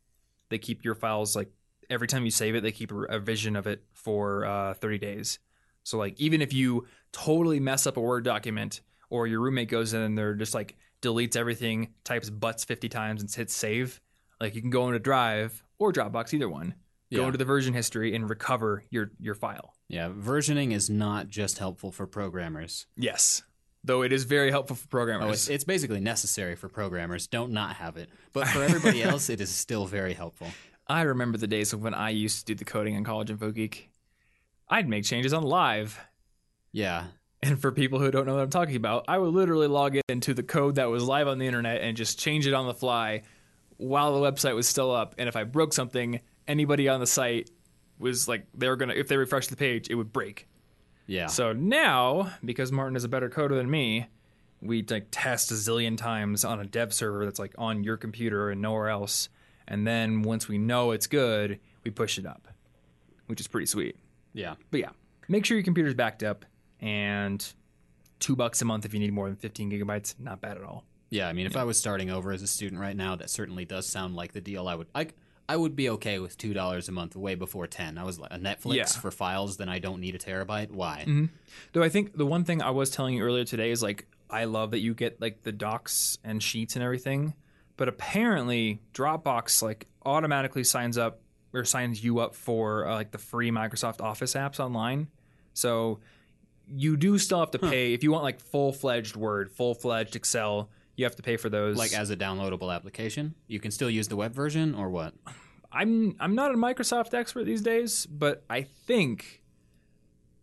Speaker 1: They keep your files like every time you save it they keep a, vision of it for uh 30 days. So like even if you totally mess up a word document or your roommate goes in and they're just like deletes everything types butts 50 times and hits save like you can go into drive or dropbox either one go
Speaker 2: Yeah.
Speaker 1: into the version history and recover your your file
Speaker 2: Yeah, versioning is not just helpful for programmers.
Speaker 1: Yes. Though it is very helpful for programmers.
Speaker 2: Oh, it's, it's basically necessary for programmers. Don't not have it. But for everybody else, it is still very helpful.
Speaker 1: I remember the days of when I used to do the coding in College Info Geek. I'd make changes on live.
Speaker 2: Yeah.
Speaker 1: And for people who don't know what I'm talking about, I would literally log into the code that was live on the internet and just change it on the fly while the website was still up. And if I broke something, anybody on the site was like, they were going to, if they refreshed the page, it would break.
Speaker 2: Yeah.
Speaker 1: So now, because Martin is a better coder than me, we like test a zillion times on a dev server that's like on your computer and nowhere else. And then once we know it's good, we push it up, which is pretty sweet.
Speaker 2: yeah.
Speaker 1: But yeah, make sure your computer's backed up and two bucks a month if you need more than 15 gigabytes. Not bad at all.
Speaker 2: Yeah, I mean, if I was starting over as a student right now, that certainly does sound like the deal. I would, I, I would be okay with two dollars a month, way before ten. I was like a Netflix
Speaker 1: Yeah.
Speaker 2: for files, then I don't need a terabyte. Why?
Speaker 1: Mhm. Though I think the one thing I was telling you earlier today is like I love that you get like the docs and sheets and everything, but apparently Dropbox like automatically signs up or signs you up for uh, like the free Microsoft Office apps online. So you do still have to pay if you want like full-fledged Word, full-fledged Excel, you have to pay for those.
Speaker 2: Like as a downloadable application, you can still use the web version, or what?
Speaker 1: I'm I'm not a Microsoft expert these days, but I think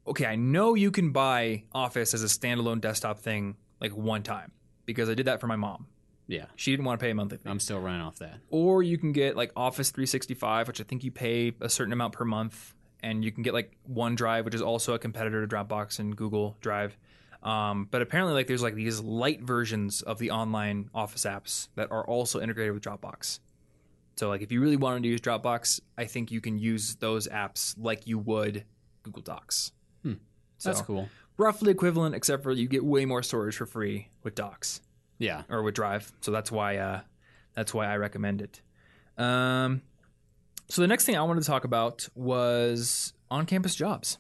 Speaker 1: okay, I know you can buy Office as a standalone desktop thing like one time because I did that for my mom.
Speaker 2: Yeah,
Speaker 1: She didn't want to pay a monthly fee.
Speaker 2: I'm still running off that.
Speaker 1: or you can get like Office 365, which I think you pay a certain amount per month, and you can get like OneDrive, which is also a competitor to Dropbox and Google Drive. Um, but apparently, like there's like these light versions of the online Office apps that are also integrated with Dropbox. So like if you really wanted to use Dropbox, I think you can use those apps like you would Google Docs.
Speaker 2: Hmm.
Speaker 1: So
Speaker 2: That's cool.
Speaker 1: roughly equivalent, except for you get way more storage for free with Docs
Speaker 2: Yeah.
Speaker 1: or with Drive. So that's why uh, that's why I recommend it. Um, so the next thing I wanted to talk about was on-campus jobs.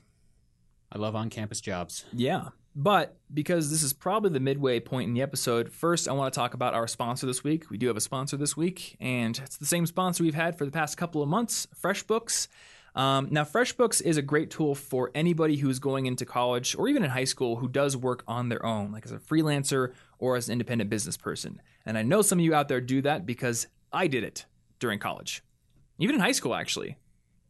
Speaker 2: I love on campus jobs.
Speaker 1: Yeah. But because this is probably the midway point in the episode, first I want to talk about our sponsor this week. We do have a sponsor this week, and it's the same sponsor we've had for the past couple of months FreshBooks. Um, now, FreshBooks is a great tool for anybody who's going into college or even in high school who does work on their own, like as a freelancer or as an independent business person. And I know some of you out there do that because I did it during college, even in high school, actually.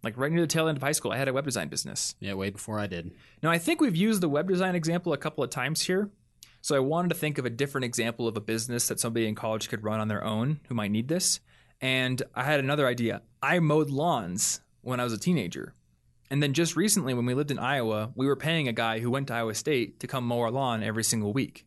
Speaker 1: Like right near the tail end of high school, I had a web design business.
Speaker 2: Yeah, way before I did.
Speaker 1: Now, I think we've used the web design example a couple of times here. So I wanted to think of a different example of a business that somebody in college could run on their own who might need this. And I had another idea. I mowed lawns when I was a teenager. And then just recently, when we lived in Iowa, we were paying a guy who went to Iowa State to come mow our lawn every single week.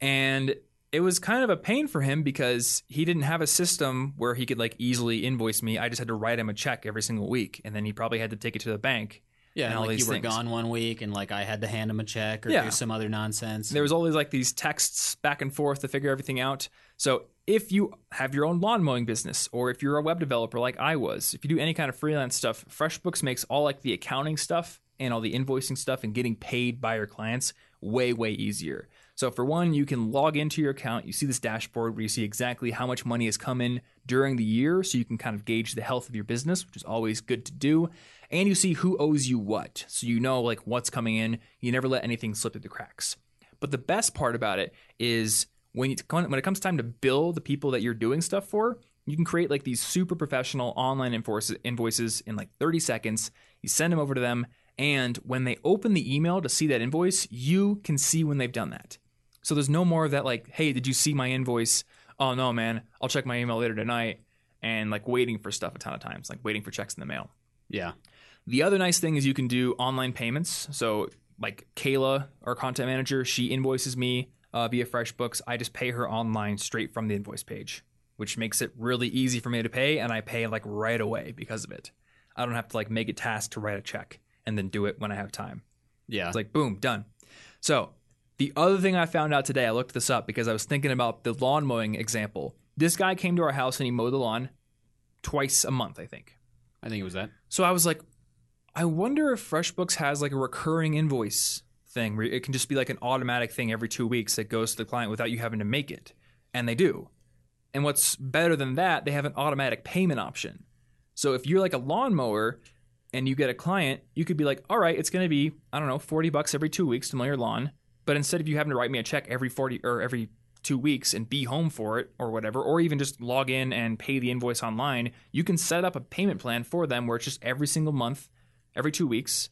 Speaker 1: And it was kind of a pain for him because he didn't have a system where he could like easily invoice me. I just had to write him a check every single week. And then he probably had to take it to the bank
Speaker 2: Yeah,
Speaker 1: all
Speaker 2: like
Speaker 1: these
Speaker 2: you were gone one week, and like I had to hand him a check or
Speaker 1: Yeah.
Speaker 2: do some other nonsense.
Speaker 1: There was always like these texts back and forth to figure everything out. So if you have your own lawn mowing business, or if you're a web developer like I was, if you do any kind of freelance stuff, FreshBooks makes all like the accounting stuff and all the invoicing stuff and getting paid by your clients way, way easier. So for one, you can log into your account. You see this dashboard where you see exactly how much money has come in during the year, so you can kind of gauge the health of your business, which is always good to do. And you see who owes you what, so you know like what's coming in. You never let anything slip through the cracks. But the best part about it is when you, when it comes time to bill the people that you're doing stuff for, you can create like these super professional online invoices in like 30 seconds. You send them over to them, and when they open the email to see that invoice, you can see when they've done that. So there's no more of that like, hey, did you see my invoice? Oh no, man, I'll check my email later tonight, and like waiting for stuff a ton of times, like waiting for checks in the mail.
Speaker 2: yeah,
Speaker 1: The other nice thing is you can do online payments. So, like Kayla, our content manager, she invoices me uh, via FreshBooks. I just pay her online straight from the invoice page, which makes it really easy for me to pay, and I pay like right away because of it. I don't have to like make a task to write a check and then do it when I have time.
Speaker 2: yeah.
Speaker 1: It's like boom, done. So the other thing I found out today, I looked this up because I was thinking about the lawn mowing example. This guy came to our house and he mowed the lawn twice a month, I think.
Speaker 2: I think it was that.
Speaker 1: So I was like, I wonder if FreshBooks has like a recurring invoice thing where it can just be like an automatic thing every two weeks that goes to the client without you having to make it. And they do. And what's better than that, they have an automatic payment option. So if you're like a lawnmower and you get a client, you could be like, all right, it's going to be, I don't know, 40 bucks every two weeks to mow your lawn. But instead of you having to write me a check every 40 or every two weeks and be home for it or whatever, or even just log in and pay the invoice online, you can set up a payment plan for them where it's just every single month, every two weeks,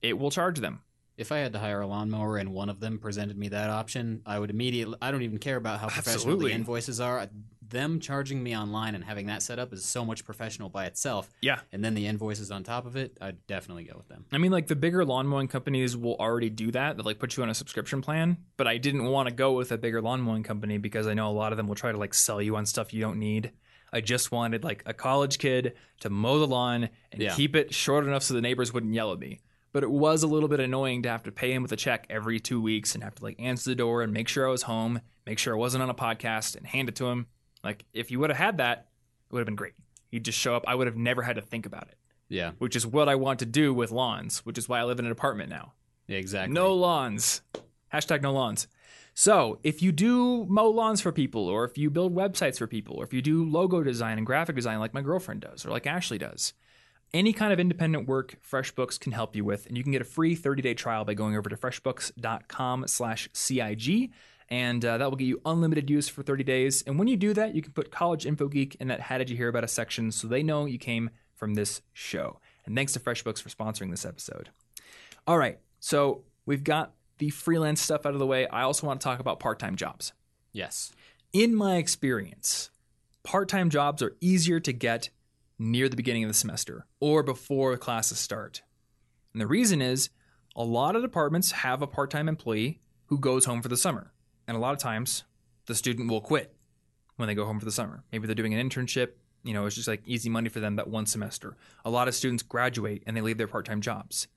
Speaker 1: it will charge them.
Speaker 2: If I had to hire a lawnmower and one of them presented me that option, I would immediately. I don't even care about how professional
Speaker 1: Absolutely.
Speaker 2: the invoices are. Them charging me online and having that set up is so much professional by itself.
Speaker 1: Yeah.
Speaker 2: And then the invoices on top of it, I'd definitely go with them.
Speaker 1: I mean, like the bigger lawn mowing companies will already do that. They like put you on a subscription plan. But I didn't want to go with a bigger lawn mowing company because I know a lot of them will try to like sell you on stuff you don't need. I just wanted like a college kid to mow the lawn and
Speaker 2: Yeah.
Speaker 1: keep it short enough so the neighbors wouldn't yell at me. But it was a little bit annoying to have to pay him with a check every two weeks and have to like answer the door and make sure I was home, make sure I wasn't on a podcast and hand it to him. Like if you would have had that, it would have been great. You'd just show up. I would have never had to think about it
Speaker 2: Yeah.
Speaker 1: which is what I want to do with lawns, which is why I live in an apartment now.
Speaker 2: Yeah. Exactly.
Speaker 1: No lawns. Hashtag no lawns. So, if you do mow lawns for people, or if you build websites for people, or if you do logo design and graphic design like my girlfriend does, or like Ashley does, any kind of independent work FreshBooks can help you with, and you can get a free 30-day trial by going over to freshbooks.com/cig, and uh, that will get you unlimited use for 30 days. And when you do that, you can put College Info Geek in that "How did you hear about us?" section, so they know you came from this show. And thanks to FreshBooks for sponsoring this episode. All right, so we've got the freelance stuff out of the way. I also want to talk about part-time jobs
Speaker 2: Yes.
Speaker 1: in my experience, part time jobs are easier to get near the beginning of the semester or before classes start. And the reason is a lot of departments have a part time employee who goes home for the summer. And a lot of times, the student will quit when they go home for the summer. Maybe they're doing an internship. You know, it's just like easy money for them that one semester. A lot of students graduate and they leave their part time jobs.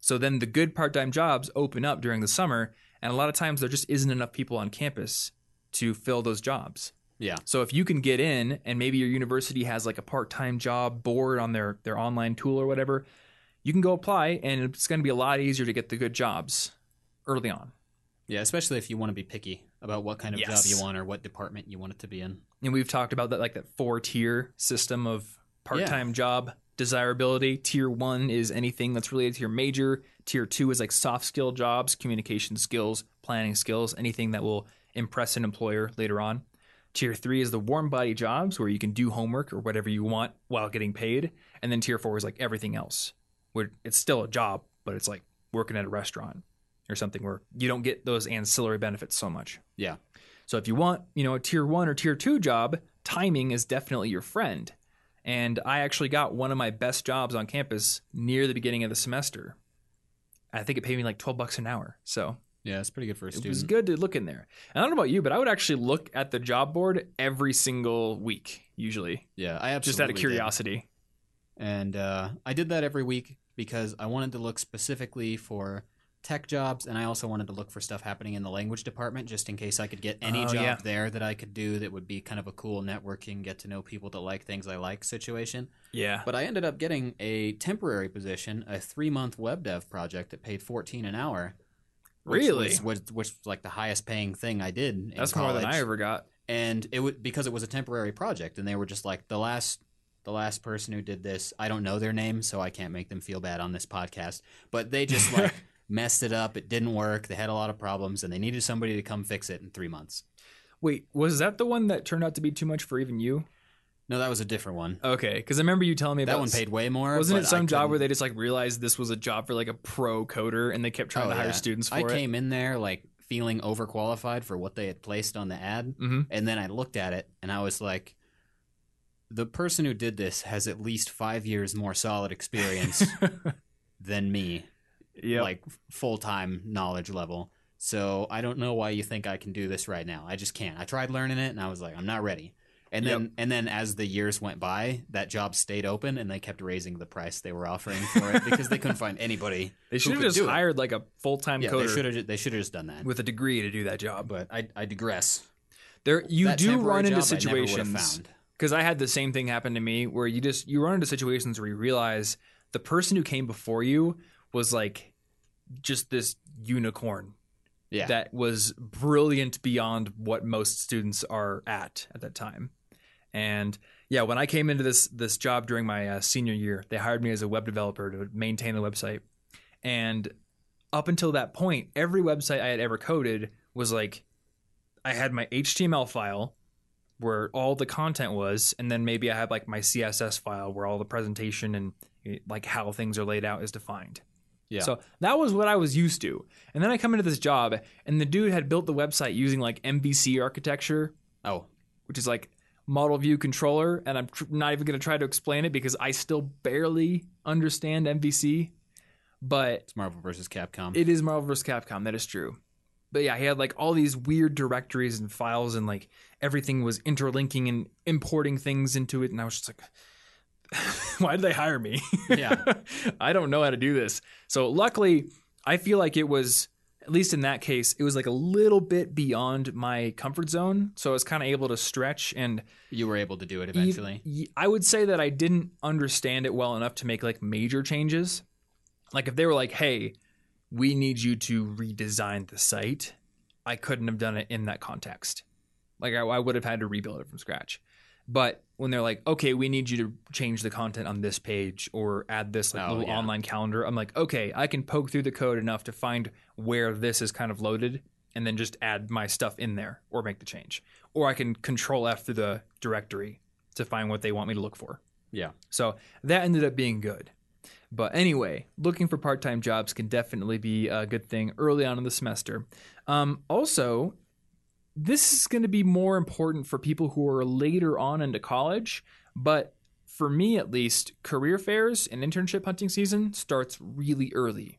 Speaker 1: So then the good part time jobs open up during the summer. And a lot of times there just isn't enough people on campus to fill those jobs.
Speaker 2: Yeah.
Speaker 1: So if you can get in and maybe your university has like a part-time job board on their their online tool or whatever, you can go apply and it's going to be a lot easier to get the good jobs early on.
Speaker 2: Yeah, especially if you want to be picky about what kind of
Speaker 1: Yes.
Speaker 2: job you want or what department you want it to be in.
Speaker 1: And we've talked about that like that four-tier system of part-time job desirability. Tier 1 is anything that's related to your major. Tier 2 is like soft skill jobs, communication skills, planning skills, anything that will impress an employer later on. Tier three is the warm body jobs where you can do homework or whatever you want while getting paid. And then tier four is like everything else, where it's still a job, but it's like working at a restaurant or something where you don't get those ancillary benefits so much.
Speaker 2: Yeah.
Speaker 1: So if you want, you know, a tier one or tier two job, timing is definitely your friend. And I actually got one of my best jobs on campus near the beginning of the semester. I think it paid me like 12 bucks an hour. So
Speaker 2: Yeah, it's pretty good for a student.
Speaker 1: it was good to look in there. And I don't know about you, but I would actually look at the job board every single week, usually,
Speaker 2: Yeah, I absolutely
Speaker 1: just out of
Speaker 2: did.
Speaker 1: curiosity.
Speaker 2: And uh, I did that every week because I wanted to look specifically for tech jobs, and I also wanted to look for stuff happening in the language department, just in case I could get any
Speaker 1: Oh,
Speaker 2: job
Speaker 1: yeah.
Speaker 2: there that I could do that would be kind of a cool networking, get to know people that like things I like situation.
Speaker 1: Yeah.
Speaker 2: But I ended up getting a temporary position, a three month web dev project that paid fourteen an hour. which
Speaker 1: Really?
Speaker 2: was, was, which was like the highest paying thing I did. In
Speaker 1: That's more than I ever got.
Speaker 2: and it would because it was a temporary project and they were just like the last the last person who did this i don't know their name so i can't make them feel bad on this podcast but they just like messed it up it didn't work they had a lot of problems and they needed somebody to come fix it in three months
Speaker 1: Wait, was that the one that turned out to be too much for even you?
Speaker 2: no that was a different one
Speaker 1: Okay, because I remember you telling me
Speaker 2: that
Speaker 1: about
Speaker 2: one paid way more
Speaker 1: Wasn't it some job where they just like realized this was a job for like a pro coder and they kept trying
Speaker 2: Oh,
Speaker 1: to hire
Speaker 2: yeah.
Speaker 1: students for
Speaker 2: i
Speaker 1: it?
Speaker 2: came in there like feeling overqualified for what they had placed on the ad
Speaker 1: hmm
Speaker 2: and then i looked at it and i was like the person who did this has at least five years more solid experience than me
Speaker 1: yeah.
Speaker 2: like full time knowledge level. So I don't know why you think I can do this right now. I just can't. I tried learning it and I was like, I'm not ready. And then
Speaker 1: Yep.
Speaker 2: and then as the years went by, that job stayed open and they kept raising the price they were offering for it because they couldn't find anybody.
Speaker 1: they should have just hired like a full time
Speaker 2: Yeah, they
Speaker 1: coder
Speaker 2: should have they should have just done that.
Speaker 1: with a degree to do that job.
Speaker 2: But I I digress.
Speaker 1: There, you
Speaker 2: That
Speaker 1: do run into
Speaker 2: job I never would've
Speaker 1: situations because I had the same thing happen to me where you just you run into situations where you realize the person who came before you was like just this unicorn
Speaker 2: Yeah.
Speaker 1: that was brilliant beyond what most students are at at that time. And yeah, when I came into this this job during my uh, senior year, they hired me as a web developer to maintain the website. And up until that point, every website I had ever coded was like I had my HTML file where all the content was, and then maybe I had like my CSS file where all the presentation and like how things are laid out is defined.
Speaker 2: Yeah.
Speaker 1: So that was what I was used to. And then I come into this job, and the dude had built the website using like MVC architecture,
Speaker 2: oh,
Speaker 1: which is like model view controller. And I'm tr- not even going to try to explain it because I still barely understand MVC. But
Speaker 2: it's Marvel versus Capcom.
Speaker 1: it is Marvel versus Capcom. That is true. But yeah, he had like all these weird directories and files, and like everything was interlinking and importing things into it. And I was just like, why did they hire me?
Speaker 2: Yeah.
Speaker 1: I don't know how to do this. So luckily, I feel like it was, at least in that case, it was like a little bit beyond my comfort zone. So I was kind of able to stretch and
Speaker 2: you were able to do it
Speaker 1: e-
Speaker 2: eventually.
Speaker 1: y- I would say that I didn't understand it well enough to make like major changes. Like if they were like, "Hey, we need you to redesign the site," I couldn't have done it in that context. Like I, I would have had to rebuild it from scratch. But when they're like, "Okay, we need you to change the content on this page or add this like
Speaker 2: Oh,
Speaker 1: little
Speaker 2: yeah.
Speaker 1: online calendar," I'm like, "Okay, I can poke through the code enough to find where this is kind of loaded." And then just add my stuff in there or make the change. Or I can control F through the directory to find what they want me to look for.
Speaker 2: Yeah.
Speaker 1: So that ended up being good. But anyway, looking for part time jobs can definitely be a good thing early on in the semester. Um, also, this is going to be more important for people who are later on into college. But for me, at least, career fairs and internship hunting season starts really early.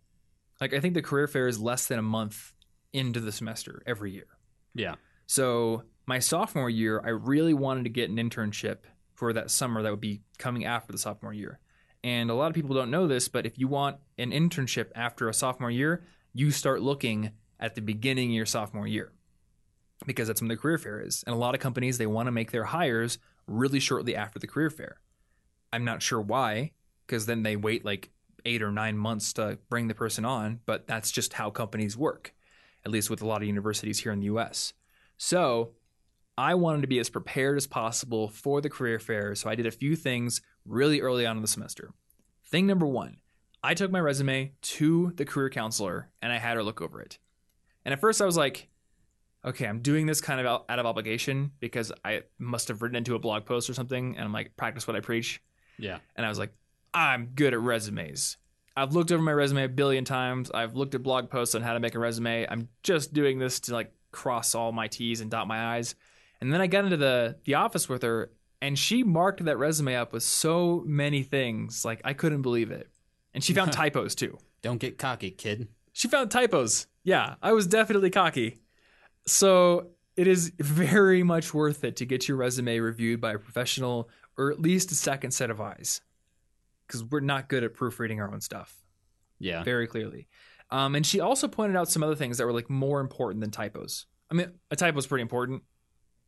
Speaker 1: Like I think the career fair is less than a month into the semester every year.
Speaker 2: Yeah.
Speaker 1: So my sophomore year, I really wanted to get an internship for that summer that would be coming after the sophomore year. And a lot of people don't know this, but if you want an internship after a sophomore year, you start looking at the beginning of your sophomore year because that's when the career fair is. And a lot of companies, they want to make their hires really shortly after the career fair. I'm not sure why, because then they wait like eight or nine months to bring the person on, but that's just how companies work, at least with a lot of universities here in the US. So I wanted to be as prepared as possible for the career fair, so I did a few things really early on in the semester. Thing number one, I took my resume to the career counselor and I had her look over it. And at first I was like, okay, I'm doing this kind of out of obligation because I must have written into a blog post or something and I'm like, practice what I preach.
Speaker 2: Yeah.
Speaker 1: And I was like, I'm good at resumes. I've looked over my resume a billion times. I've looked at blog posts on how to make a resume. I'm just doing this to like cross all my T's and dot my I's. And then I got into the the office with her and she marked that resume up with so many things. Like I couldn't believe it. And she found typos too.
Speaker 2: Don't get cocky, kid.
Speaker 1: She found typos. Yeah, I was definitely cocky. So it is very much worth it to get your resume reviewed by a professional or at least a second set of eyes. Because we're not good at proofreading our own stuff
Speaker 2: Yeah.
Speaker 1: very clearly. Um, and she also pointed out some other things that were like more important than typos. I mean, a typo is pretty important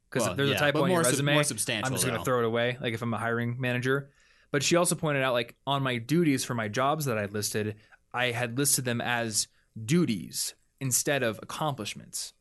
Speaker 1: because
Speaker 2: Well,
Speaker 1: if there's
Speaker 2: yeah,
Speaker 1: a typo on your
Speaker 2: sub-
Speaker 1: resume,
Speaker 2: more substantial,
Speaker 1: I'm just going to throw it away. Like if I'm a hiring manager. But she also pointed out like on my duties for my jobs that I listed, I had listed them as duties instead of accomplishments.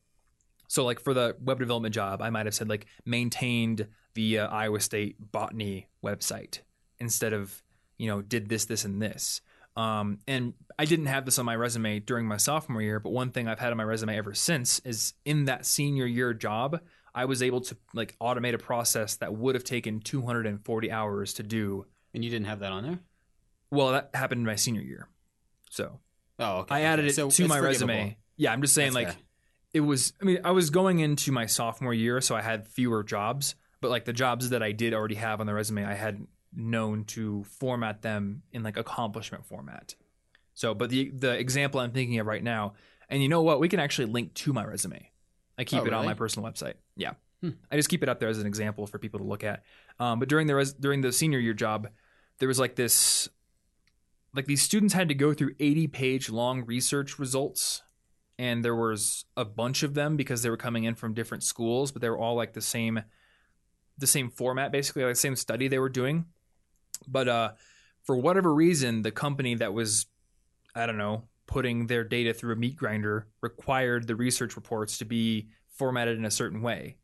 Speaker 1: So like for the web development job, I might have said like maintained the uh, Iowa State botany website instead of you know did this this and this. Um, and I didn't have this on my resume during my sophomore year, but one thing I've had on my resume ever since is in that senior year job, I was able to like automate a process that would have taken 240 hours to do.
Speaker 2: And you didn't have that on there?
Speaker 1: Well, that happened in my senior year, so
Speaker 2: Oh, okay.
Speaker 1: I added
Speaker 2: okay.
Speaker 1: it
Speaker 2: So
Speaker 1: to my resume. Yeah, I'm just saying
Speaker 2: That's
Speaker 1: like
Speaker 2: fair.
Speaker 1: It was I mean, I was going into my sophomore year, so I had fewer jobs, but like the jobs that I did already have on the resume, I had known to format them in like accomplishment format. So, but the the example I'm thinking of right now, and you know what, we can actually link to my resume. I keep
Speaker 2: Oh,
Speaker 1: it on my personal website. Yeah,
Speaker 2: Hmm.
Speaker 1: I just keep it up there as an example for people to look at. Um, but during the res- during the senior year job, there was like this, like these students had to go through 80 page long research results and there was a bunch of them because they were coming in from different schools but they were all like the same the same format basically like the same study they were doing. But uh for whatever reason the company that was i don't know putting their data through a meat grinder required the research reports to be formatted in a certain way.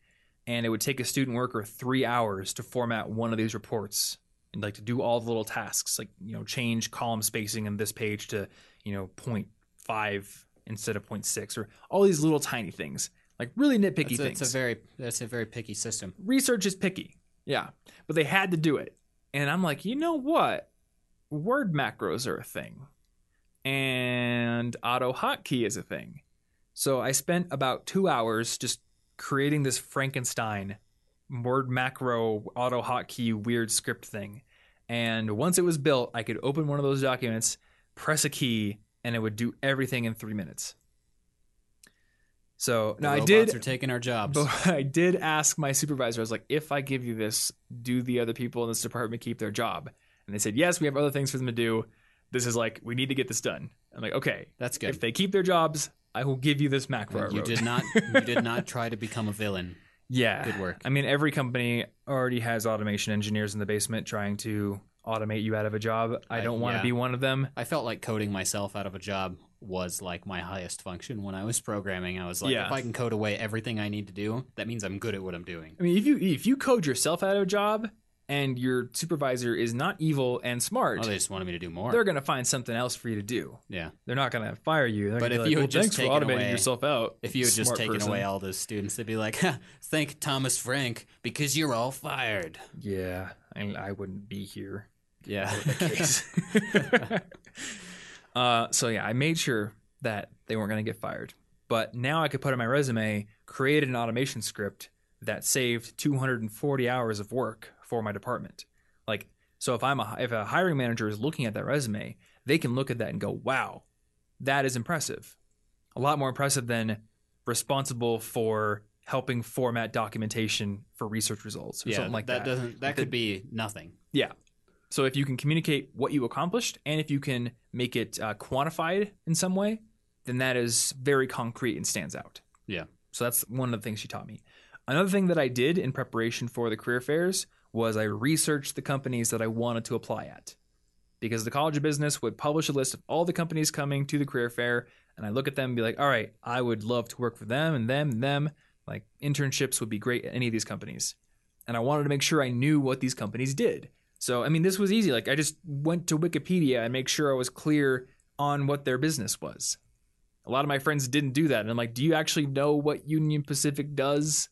Speaker 1: And it would take a student worker three hours to format one of these reports and like to do all the little tasks like you know change column spacing in this page to you know 0.5 instead of 0.6 or all these little tiny things like really nitpicky
Speaker 2: It's a,
Speaker 1: things
Speaker 2: it's a very that's a very picky system.
Speaker 1: research is picky. Yeah. But they had to do it. And i'm like you know what? Word macros are a thing. And auto hotkey is a thing. So i spent about two hours just creating this frankenstein word macro auto hotkey weird script thing. And once it was built i could open one of those documents press a key and it would do everything in three minutes so
Speaker 2: The
Speaker 1: now i did
Speaker 2: are taking our jobs.
Speaker 1: but I did ask my supervisor, I was like, if I give you this, do the other people in this department keep their job? And they said, yes, we have other things for them to do. This is like, we need to get this done. I'm like, okay,
Speaker 2: That's good.
Speaker 1: if they keep their jobs, I will give you this macro.
Speaker 2: You
Speaker 1: wrote."
Speaker 2: did not you did not try to become a villain.
Speaker 1: yeah.
Speaker 2: Good work.
Speaker 1: I mean, every company already has automation engineers in the basement trying to automate you out of a job. I don't want to
Speaker 2: yeah.
Speaker 1: be one of them.
Speaker 2: I felt like coding myself out of a job was like my highest function when I was programming. I was like,
Speaker 1: Yeah.
Speaker 2: if I can code away everything I need to do, that means I'm good at what I'm doing.
Speaker 1: I mean, if you if you code yourself out of a job and your supervisor is not evil and smart,
Speaker 2: Oh, they just wanted me to do more.
Speaker 1: they're going to find something else for you to do.
Speaker 2: Yeah.
Speaker 1: They're not going to fire you. They're
Speaker 2: But if
Speaker 1: be
Speaker 2: you had
Speaker 1: well,
Speaker 2: just
Speaker 1: thanks for
Speaker 2: taken
Speaker 1: automating
Speaker 2: away-
Speaker 1: yourself out.
Speaker 2: If you had just taken
Speaker 1: person."
Speaker 2: away all those students, they'd be like, "Ha, "Thank Thomas Frank because you're all fired."
Speaker 1: yeah, I, I wouldn't be here.
Speaker 2: Yeah.
Speaker 1: Uh, so yeah, I made sure that they weren't going to get fired. But now I could put on my resume, created an automation script that saved 240 hours of work for my department. Like, so if I'm a if a hiring manager is looking at that resume, they can look at that and go, "Wow, that is impressive. A lot more impressive than responsible for helping format documentation for research results or
Speaker 2: yeah,
Speaker 1: something like that.
Speaker 2: that doesn't that could be nothing.
Speaker 1: Yeah. So if you can communicate what you accomplished and if you can make it uh, quantified in some way, then that is very concrete and stands out.
Speaker 2: Yeah.
Speaker 1: So that's one of the things she taught me. Another thing that I did in preparation for the career fairs was I researched the companies that I wanted to apply at. Because the College of Business would publish a list of all the companies coming to the career fair, and I look at them and be like, all right, I would love to work for them and them and them. Like internships would be great at any of these companies. And I wanted to make sure I knew what these companies did. So, I mean, this was easy. Like, I just went to Wikipedia and make sure I was clear on what their business was. A lot of my friends didn't do that. And I'm like, do you actually know what Union Pacific does?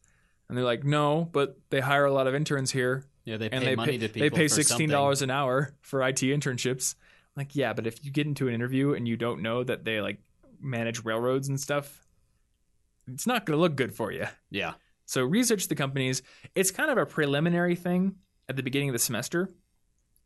Speaker 1: And they're like, no, but they hire a lot of interns here.
Speaker 2: Yeah, they pay
Speaker 1: And they
Speaker 2: money
Speaker 1: pay,
Speaker 2: to people.
Speaker 1: they pay
Speaker 2: for
Speaker 1: $16 an hour for IT internships. I'm like, yeah, but if you get into an interview and you don't know that they like manage railroads and stuff, it's not going to look good for you.
Speaker 2: Yeah,
Speaker 1: So research the companies. It's kind of a preliminary thing at the beginning of the semester.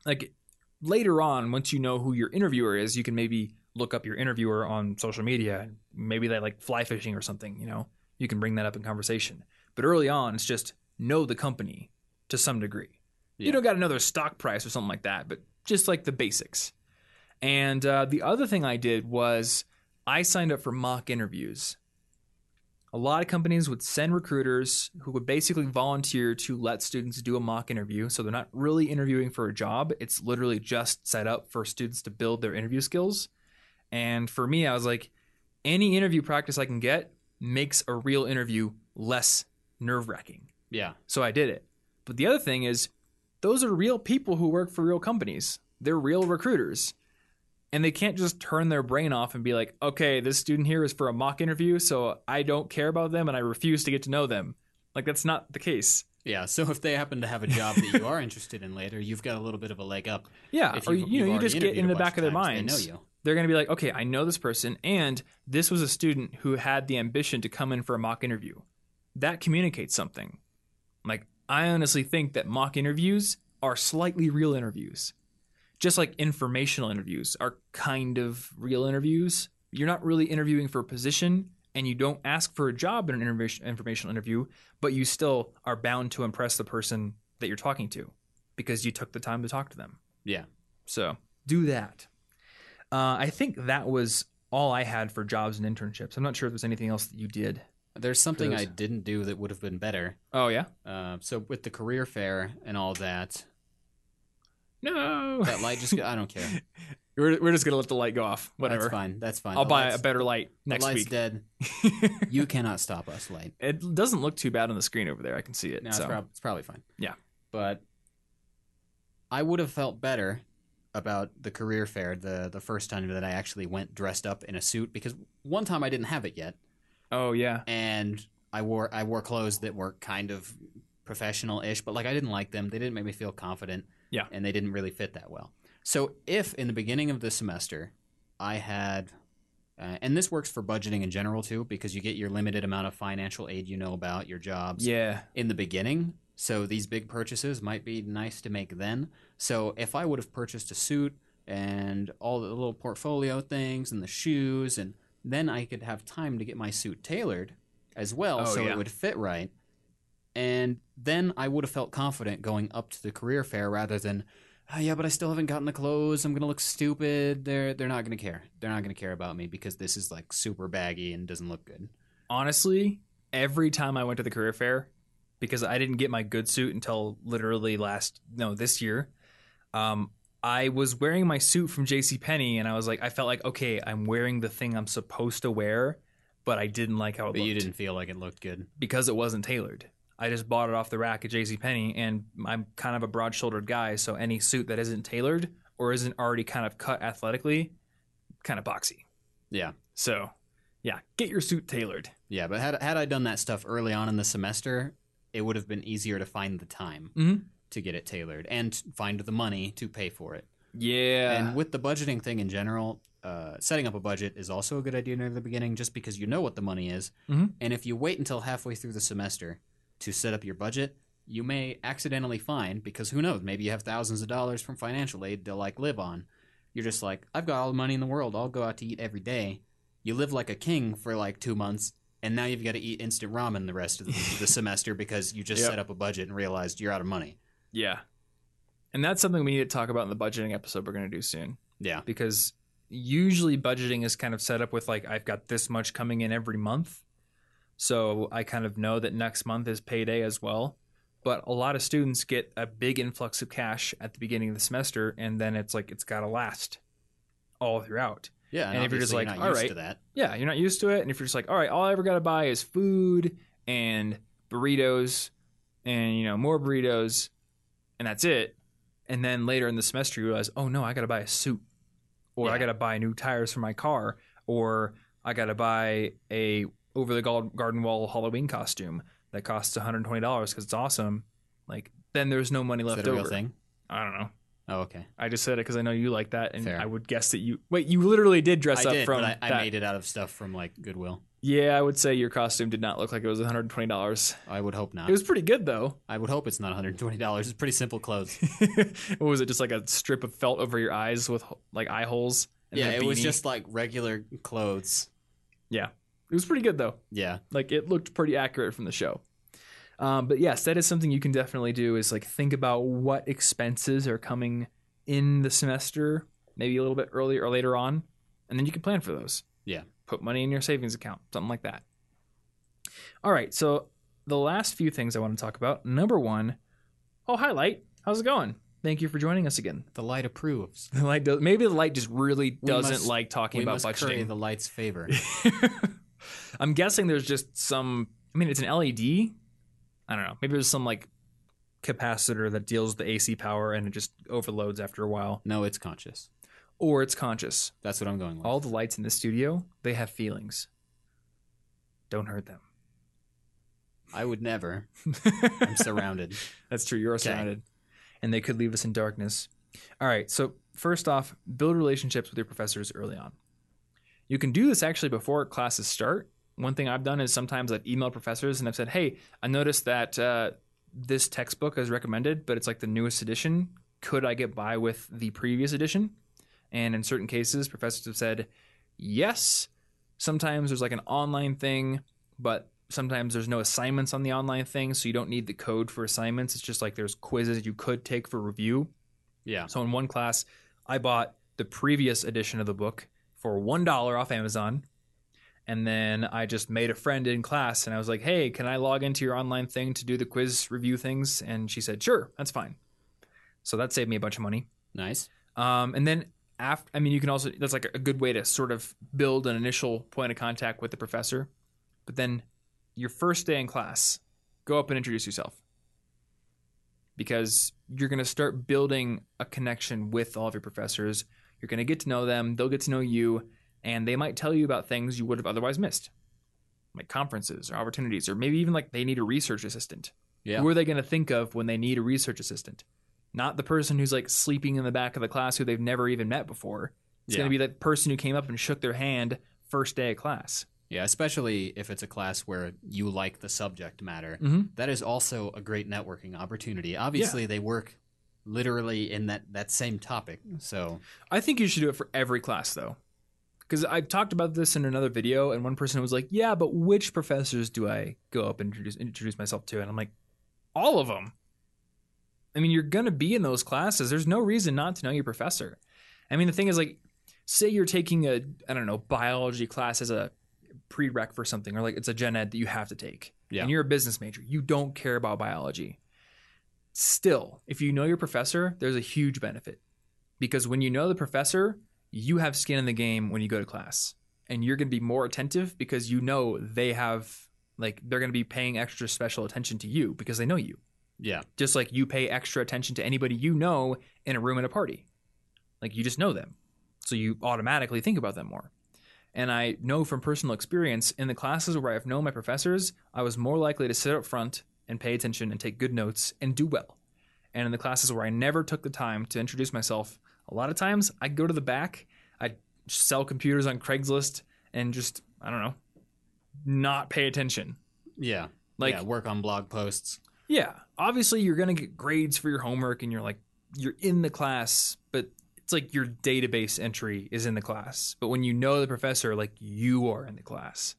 Speaker 1: Like later on, once you know who your interviewer is, you can maybe look up your interviewer on social media. Maybe they like fly fishing or something, you know. You can bring that up in conversation. But early on, it's just know the company to some degree. You don't got another stock price or something like that, but just like the basics. And uh, the other thing I did was I signed up for mock interviews a lot of companies would send recruiters who would basically volunteer to let students do a mock interview. So they're not really interviewing for a job, it's literally just set up for students to build their interview skills. And for me, I was like, any interview practice I can get makes a real interview less nerve wracking.
Speaker 2: yeah,
Speaker 1: So I did it. But the other thing is, those are real people who work for real companies. They're real recruiters. And they can't just turn their brain off and be like, okay, this student here is for a mock interview, so I don't care about them and I refuse to get to know them. Like, that's not the case.
Speaker 2: yeah. So if they happen to have a job that you are interested in later, you've got a little bit of a leg up.
Speaker 1: Yeah.
Speaker 2: If
Speaker 1: or,
Speaker 2: you've-
Speaker 1: you know, you just get in the back of their minds.
Speaker 2: They know you.
Speaker 1: They're going to be like, okay, I know this person, and this was a student who had the ambition to come in for a mock interview. That communicates something. Like, I honestly think that mock interviews are slightly real interviews. Just like informational interviews are kind of real interviews. You're not really interviewing for a position, and you don't ask for a job in an informational interview, but you still are bound to impress the person that you're talking to because you took the time to talk to them.
Speaker 2: Yeah.
Speaker 1: So do that. Uh, I think that was all I had for jobs and internships. I'm not sure if there's anything else that you did.
Speaker 2: There's something. I didn't do that would have been better.
Speaker 1: Oh yeah.
Speaker 2: Uh, so with the career fair and all that,
Speaker 1: No.
Speaker 2: that light just I don't care.
Speaker 1: we're, we're just gonna let the light go off. Whatever.
Speaker 2: That's fine. That's fine.
Speaker 1: I'll
Speaker 2: The
Speaker 1: buy
Speaker 2: light's-
Speaker 1: a better light
Speaker 2: the
Speaker 1: next
Speaker 2: light's
Speaker 1: week.
Speaker 2: dead. You cannot stop us, light.
Speaker 1: it doesn't look too bad on the screen over there. I can see it.
Speaker 2: No,
Speaker 1: so.
Speaker 2: it's, prob- it's probably fine.
Speaker 1: Yeah.
Speaker 2: But I would have felt better about the career fair the the first time that I actually went dressed up in a suit because one time I didn't have it yet
Speaker 1: oh yeah.
Speaker 2: and I wore I wore clothes that were kind of professional-ish but like I didn't like them. They didn't make me feel confident.
Speaker 1: Yeah.
Speaker 2: And they didn't really fit that well. So if in the beginning of the semester I had uh, and this works for budgeting in general too because you get your limited amount of financial aid you know about your jobs
Speaker 1: Yeah.
Speaker 2: in the beginning. So these big purchases might be nice to make then. So if I would have purchased a suit and all the little portfolio things and the shoes, and then I could have time to get my suit tailored as well,
Speaker 1: Oh,
Speaker 2: so
Speaker 1: yeah.
Speaker 2: it would fit right. And then I would have felt confident going up to the career fair rather than, oh, yeah, but I still haven't gotten the clothes. I'm gonna look stupid. They're they're not gonna care. They're not gonna care about me because this is like super baggy and doesn't look good.
Speaker 1: Honestly, every time I went to the career fair, because I didn't get my good suit until literally last no this year, um, I was wearing my suit from J.C. Penney, and I was like, I felt like okay, I'm wearing the thing I'm supposed to wear, but I didn't like how it
Speaker 2: But
Speaker 1: looked
Speaker 2: you didn't feel like it looked good.
Speaker 1: because it wasn't tailored. I just bought it off the rack at J.C. Penney, and I'm kind of a broad-shouldered guy, so any suit that isn't tailored or isn't already kind of cut athletically, kind of boxy.
Speaker 2: Yeah.
Speaker 1: So, yeah, get your suit tailored.
Speaker 2: Yeah, but had had I done that stuff early on in the semester, it would have been easier to find the time
Speaker 1: Mhm.
Speaker 2: to get it tailored and find the money to pay for it.
Speaker 1: Yeah.
Speaker 2: And with the budgeting thing in general, uh, setting up a budget is also a good idea near the beginning, just because you know what the money is.
Speaker 1: Mhm.
Speaker 2: And if you wait until halfway through the semester to set up your budget, you may accidentally find because who knows, maybe you have thousands of dollars from financial aid to like live on, you're just like, I've got all the money in the world. I'll go out to eat every day. You live like a king for like two months, and now you've got to eat instant ramen the rest of the, the semester because you just
Speaker 1: Yep.
Speaker 2: set up a budget and realized you're out of money.
Speaker 1: Yeah. And that's something we need to talk about in the budgeting episode we're going to do soon
Speaker 2: Yeah.
Speaker 1: because usually budgeting is kind of set up with like I've got this much coming in every month. So I kind of know that next month is payday as well. But a lot of students get a big influx of cash at the beginning of the semester and then it's like it's got to last all throughout.
Speaker 2: Yeah.
Speaker 1: And if you're just like,
Speaker 2: not
Speaker 1: all
Speaker 2: that.
Speaker 1: Yeah, you're not used to it. And if you're just like, all right, all I ever got to buy is food and burritos and, you know, more burritos and that's it. And then later in the semester, you realize, oh no, I got to buy a suit or I got to buy new tires for my car or I got to buy a over the garden wall Halloween costume that costs $120 because it's awesome. Like, then there's no money
Speaker 2: Is
Speaker 1: left
Speaker 2: that a real
Speaker 1: over.
Speaker 2: thing?
Speaker 1: I don't know.
Speaker 2: Oh, okay.
Speaker 1: I just said it because I know you like that, and
Speaker 2: Fair.
Speaker 1: I would guess that you wait. You literally did dress
Speaker 2: I
Speaker 1: up
Speaker 2: did,
Speaker 1: from
Speaker 2: but I, I made it out of stuff from like Goodwill.
Speaker 1: Yeah, I would say your costume did not look like it was $120.
Speaker 2: I would hope not.
Speaker 1: It was pretty good though.
Speaker 2: I would hope it's not $120. It's pretty simple clothes.
Speaker 1: what was it? Just like a strip of felt over your eyes with like eye holes. and
Speaker 2: yeah, it was just like regular clothes.
Speaker 1: It was pretty good though.
Speaker 2: Yeah.
Speaker 1: Like it looked pretty accurate from the show. Um, but yes, that is something you can definitely do. Is like think about what expenses are coming in the semester, maybe a little bit earlier or later on, and then you can plan for those.
Speaker 2: Yeah.
Speaker 1: Put money in your savings account, something like that. All right. So the last few things I want to talk about. Number one, oh hi light, how's it going? Thank you for joining us again.
Speaker 2: The light approves.
Speaker 1: The light does, maybe the light just really doesn't
Speaker 2: must-
Speaker 1: like talking about budgeting.
Speaker 2: the light's favor.
Speaker 1: I'm guessing there's just some. I mean, it's an LED. I don't know. Maybe there's some like capacitor that deals with the AC power and it just overloads after a while,
Speaker 2: no, it's conscious.
Speaker 1: or it's conscious.
Speaker 2: That's what I'm going with.
Speaker 1: All the lights in the studio, they have feelings. Don't hurt them.
Speaker 2: I would never. I'm surrounded.
Speaker 1: That's true. You're
Speaker 2: Okay.
Speaker 1: surrounded, and they could leave us in darkness. All right. So first off, build relationships with your professors early on. You can do this actually before classes start. One thing I've done is sometimes I've emailed professors and I've said, "Hey, I noticed that uh, this textbook is recommended, but it's like the newest edition. Could I get by with the previous edition?" And in certain cases, professors have said, "Yes." Sometimes there's like an online thing, but sometimes there's no assignments on the online thing, so you don't need the code for assignments. It's just like there's quizzes you could take for review.
Speaker 2: Yeah.
Speaker 1: So in one class, I bought the previous edition of the book for one dollar off Amazon. And then I just made a friend in class and I was like, hey, can I log into your online thing to do the quiz review things? And she said, sure, that's fine. So that saved me a bunch of money.
Speaker 2: Nice.
Speaker 1: Um, and then after, I mean, you can also, that's like a good way to sort of build an initial point of contact with the professor. But then your first day in class, go up and introduce yourself. Because you're going to start building a connection with all of your professors. You're going to get to know them, they'll get to know you, and they might tell you about things you would have otherwise missed, like conferences or opportunities, or maybe even like they need a research assistant.
Speaker 2: Yeah.
Speaker 1: Who are they going to think of when they need a research assistant? Not the person who's like sleeping in the back of the class who they've never even met before. It's
Speaker 2: Yeah.
Speaker 1: going to be that person who came up and shook their hand first day of class.
Speaker 2: Yeah, especially if it's a class where you like the subject matter.
Speaker 1: Mhm.
Speaker 2: That is also a great networking opportunity. Obviously, they work literally in that, that same topic. So,
Speaker 1: I think you should do it for every class though. Because I've talked about this in another video, and one person was like, "Yeah, but which professors do I go up and introduce introduce myself to?" And I'm like, "All of them." I mean, you're gonna be in those classes. There's no reason not to know your professor. I mean, the thing is, like, say you're taking a I don't know biology class as a prereq for something, or like it's a gen ed that you have to take,
Speaker 2: Yeah.
Speaker 1: and you're a business major. You don't care about biology. Still, if you know your professor, there's a huge benefit because when you know the professor, you have skin in the game when you go to class, and you're going to be more attentive because you know they have like they're going to be paying extra special attention to you because they know you
Speaker 2: yeah.
Speaker 1: just like you pay extra attention to anybody you know in a room at a party. Like you just know them. So you automatically think about them more. And I know from personal experience in the classes where I've known my professors, I was more likely to sit up front and pay attention and take good notes and do well. And in the classes where I never took the time to introduce myself, a lot of times I'd go to the back, I'd sell computers on Craigslist and just, I don't know, not pay attention.
Speaker 2: Yeah.
Speaker 1: Like
Speaker 2: yeah, work on blog posts.
Speaker 1: yeah, obviously you're gonna get grades for your homework, and you're like you're in the class, but it's like your database entry is in the class. But when you know the professor, like you are in the class,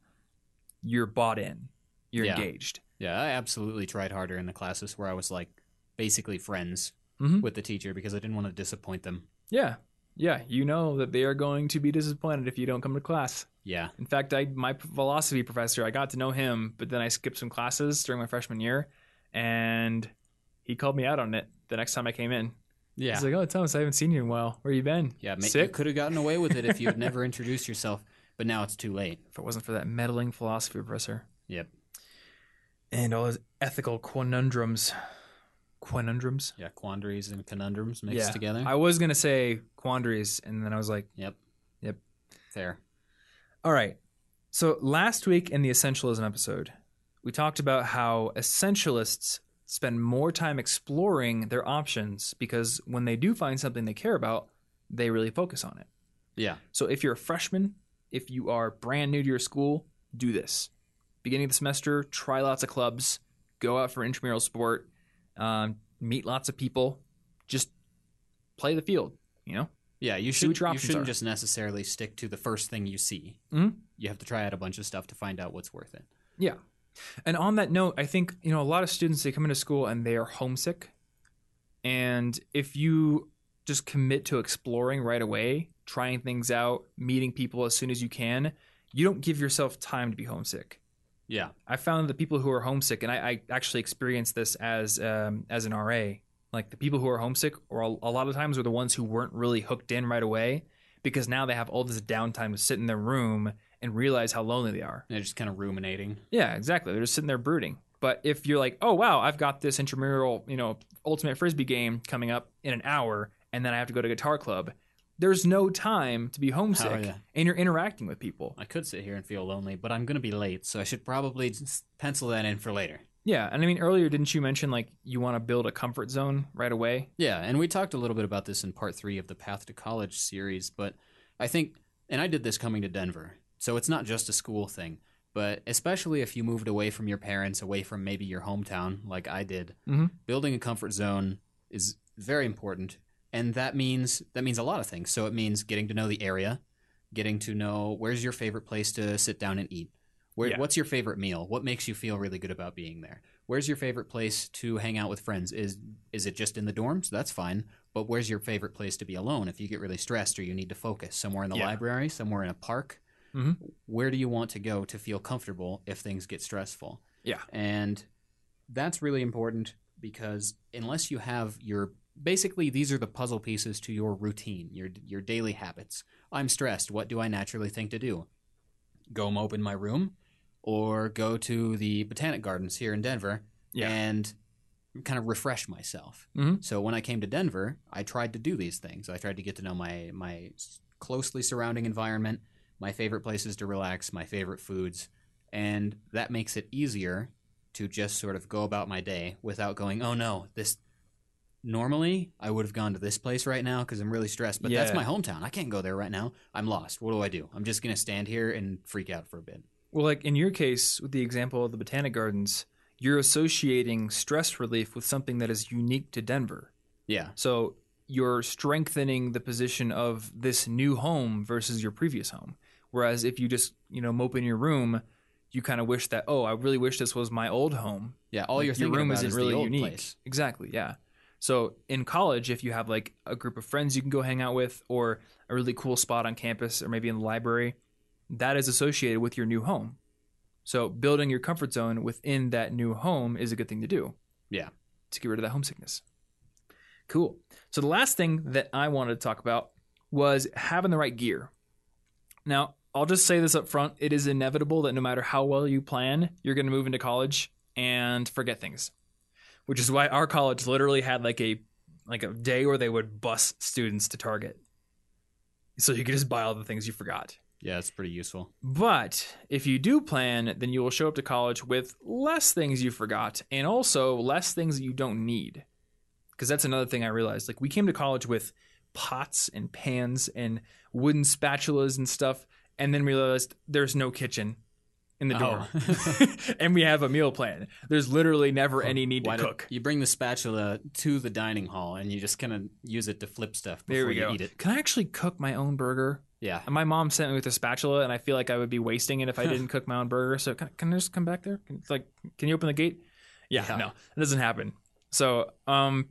Speaker 1: you're bought in, you're
Speaker 2: Yeah.
Speaker 1: engaged.
Speaker 2: Yeah, I absolutely tried harder in the classes where I was like basically friends
Speaker 1: Mhm.
Speaker 2: with the teacher because I didn't want to disappoint them.
Speaker 1: Yeah. Yeah. You know that they are going to be disappointed if you don't come to class.
Speaker 2: Yeah.
Speaker 1: In fact, I my philosophy professor, I got to know him, but then I skipped some classes during my freshman year, and he called me out on it the next time I came in.
Speaker 2: Yeah.
Speaker 1: He's like, "Oh, Thomas, I haven't seen you in a while. Where you been?
Speaker 2: yeah, ma- you
Speaker 1: sick."
Speaker 2: could have gotten away with it if you had never introduced yourself, but now it's too late.
Speaker 1: If it wasn't for that meddling philosophy professor
Speaker 2: Yep.
Speaker 1: And all his ethical conundrums, conundrums.
Speaker 2: Yeah, quandaries and conundrums mixed together.
Speaker 1: I was gonna say quandaries, and then I was like,
Speaker 2: Yep.
Speaker 1: Yep.
Speaker 2: Fair.
Speaker 1: All right. So last week in the Essentialism episode, we talked about how essentialists spend more time exploring their options because when they do find something they care about, they really focus on it.
Speaker 2: Yeah.
Speaker 1: So if you're a freshman, if you are brand new to your school, do this. Beginning of the semester, try lots of clubs, go out for intramural sport, um, meet lots of people, just play the field, you know?
Speaker 2: Yeah, you should. You shouldn't
Speaker 1: are.
Speaker 2: just necessarily stick to the first thing you see.
Speaker 1: Mhm.
Speaker 2: You have to try out a bunch of stuff to find out what's worth it.
Speaker 1: Yeah. And on that note, I think, you know, a lot of students they come into school and they are homesick. And if you just commit to exploring right away, trying things out, meeting people as soon as you can, you don't give yourself time to be homesick.
Speaker 2: Yeah.
Speaker 1: I found the people who are homesick, and I, I actually experienced this as um, as an RA. Like the people who are homesick, or a, a lot of times, are the ones who weren't really hooked in right away, because now they have all this downtime to sit in their room and realize how lonely they are.
Speaker 2: They're just kind of ruminating.
Speaker 1: Yeah, exactly. They're just sitting there brooding. But if you're like, oh wow, I've got this intramural, you know, ultimate frisbee game coming up in an hour, and then I have to go to guitar club. There's no time to be homesick,
Speaker 2: Oh, yeah.
Speaker 1: and you're interacting with people.
Speaker 2: I could sit here and feel lonely, but I'm going to be late, so I should probably just pencil that in for later.
Speaker 1: Yeah, and I mean earlier, didn't you mention like you want to build a comfort zone right away?
Speaker 2: Yeah, and we talked a little bit about this in part three of the Path to College series, but I think, and I did this coming to Denver, so it's not just a school thing, but especially if you moved away from your parents, away from maybe your hometown, like I did,
Speaker 1: Mhm.
Speaker 2: building a comfort zone is very important, and that means that means a lot of things. So it means getting to know the area, getting to know where's your favorite place to sit down and eat. Where,
Speaker 1: Yeah.
Speaker 2: What's your favorite meal? What makes you feel really good about being there? Where's your favorite place to hang out with friends? Is is it just in the dorms? That's fine. But where's your favorite place to be alone if you get really stressed or you need to focus? Somewhere in the
Speaker 1: Yeah.
Speaker 2: library, somewhere in a park.
Speaker 1: Mhm.
Speaker 2: Where do you want to go to feel comfortable if things get stressful?
Speaker 1: Yeah.
Speaker 2: And that's really important because unless you have your basically these are the puzzle pieces to your routine, your your daily habits. I'm stressed. What do I naturally think to do? Go mope in my room or go to the botanic gardens here in Denver
Speaker 1: Yeah.
Speaker 2: and kind of refresh myself.
Speaker 1: Mhm.
Speaker 2: So when I came to Denver, I tried to do these things. I tried to get to know my my closely surrounding environment, my favorite places to relax, my favorite foods, and that makes it easier to just sort of go about my day without going, "Oh no, this normally I would have gone to this place right now because I'm really stressed, but that's
Speaker 1: Yeah.
Speaker 2: my hometown. I can't go there right now. I'm lost. What do I do? I'm just going to stand here and freak out for a bit."
Speaker 1: Well, like in your case, with the example of the botanic gardens, you're associating stress relief with something that is unique to Denver.
Speaker 2: Yeah.
Speaker 1: So you're strengthening the position of this new home versus your previous home. Whereas if you just, you know, mope in your room, you kind of wish that, oh, I really wish this was my old home.
Speaker 2: Yeah, all
Speaker 1: Like, your room isn't
Speaker 2: is
Speaker 1: really unique.
Speaker 2: place.
Speaker 1: Exactly, yeah. So in college, if you have like a group of friends you can go hang out with, or a really cool spot on campus, or maybe in the library, that is associated with your new home. So building your comfort zone within that new home is a good thing to do.
Speaker 2: Yeah.
Speaker 1: To get rid of that homesickness. Cool. So the last thing that I wanted to talk about was having the right gear. Now, I'll just say this up front. It is inevitable that no matter how well you plan, you're going to move into college and forget things. Which is why our college literally had like a like a day where they would bus students to Target. So you could just buy all the things you forgot.
Speaker 2: Yeah, it's pretty useful.
Speaker 1: But if you do plan, then you will show up to college with less things you forgot and also less things that you don't need. Because that's another thing I realized. Like, we came to college with pots and pans and wooden spatulas and stuff, and then realized there's no kitchen. In the
Speaker 2: Oh.
Speaker 1: dorm, and we have a meal plan. There's literally never any need to cook.
Speaker 2: you bring the spatula to the dining hall and you just kind of use it to flip stuff before you
Speaker 1: go.
Speaker 2: eat it.
Speaker 1: Can I actually cook my own burger?
Speaker 2: Yeah.
Speaker 1: And my mom sent me with a spatula, and I feel like I would be wasting it if I didn't cook my own burger. So can, can I just come back there? Can, it's like, can you open the gate? Yeah,
Speaker 2: Yeah.
Speaker 1: no, it doesn't happen. So, um,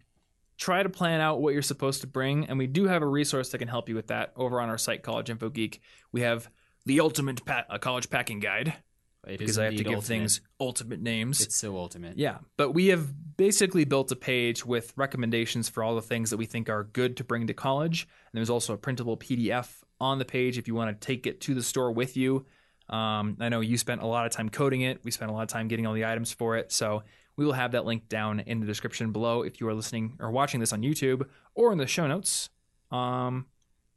Speaker 1: try to plan out what you're supposed to bring, and we do have a resource that can help you with that over on our site, College Info Geek. We have the ultimate pa- uh, college packing guide
Speaker 2: It
Speaker 1: because I have to give
Speaker 2: ultimate.
Speaker 1: things ultimate names.
Speaker 2: It's so ultimate.
Speaker 1: Yeah, but we have basically built a page with recommendations for all the things that we think are good to bring to college. And there's also a printable PDF on the page if you want to take it to the store with you. Um, I know you spent a lot of time coding it. We spent a lot of time getting all the items for it. So we will have that link down in the description below if you are listening or watching this on YouTube or in the show notes. Um,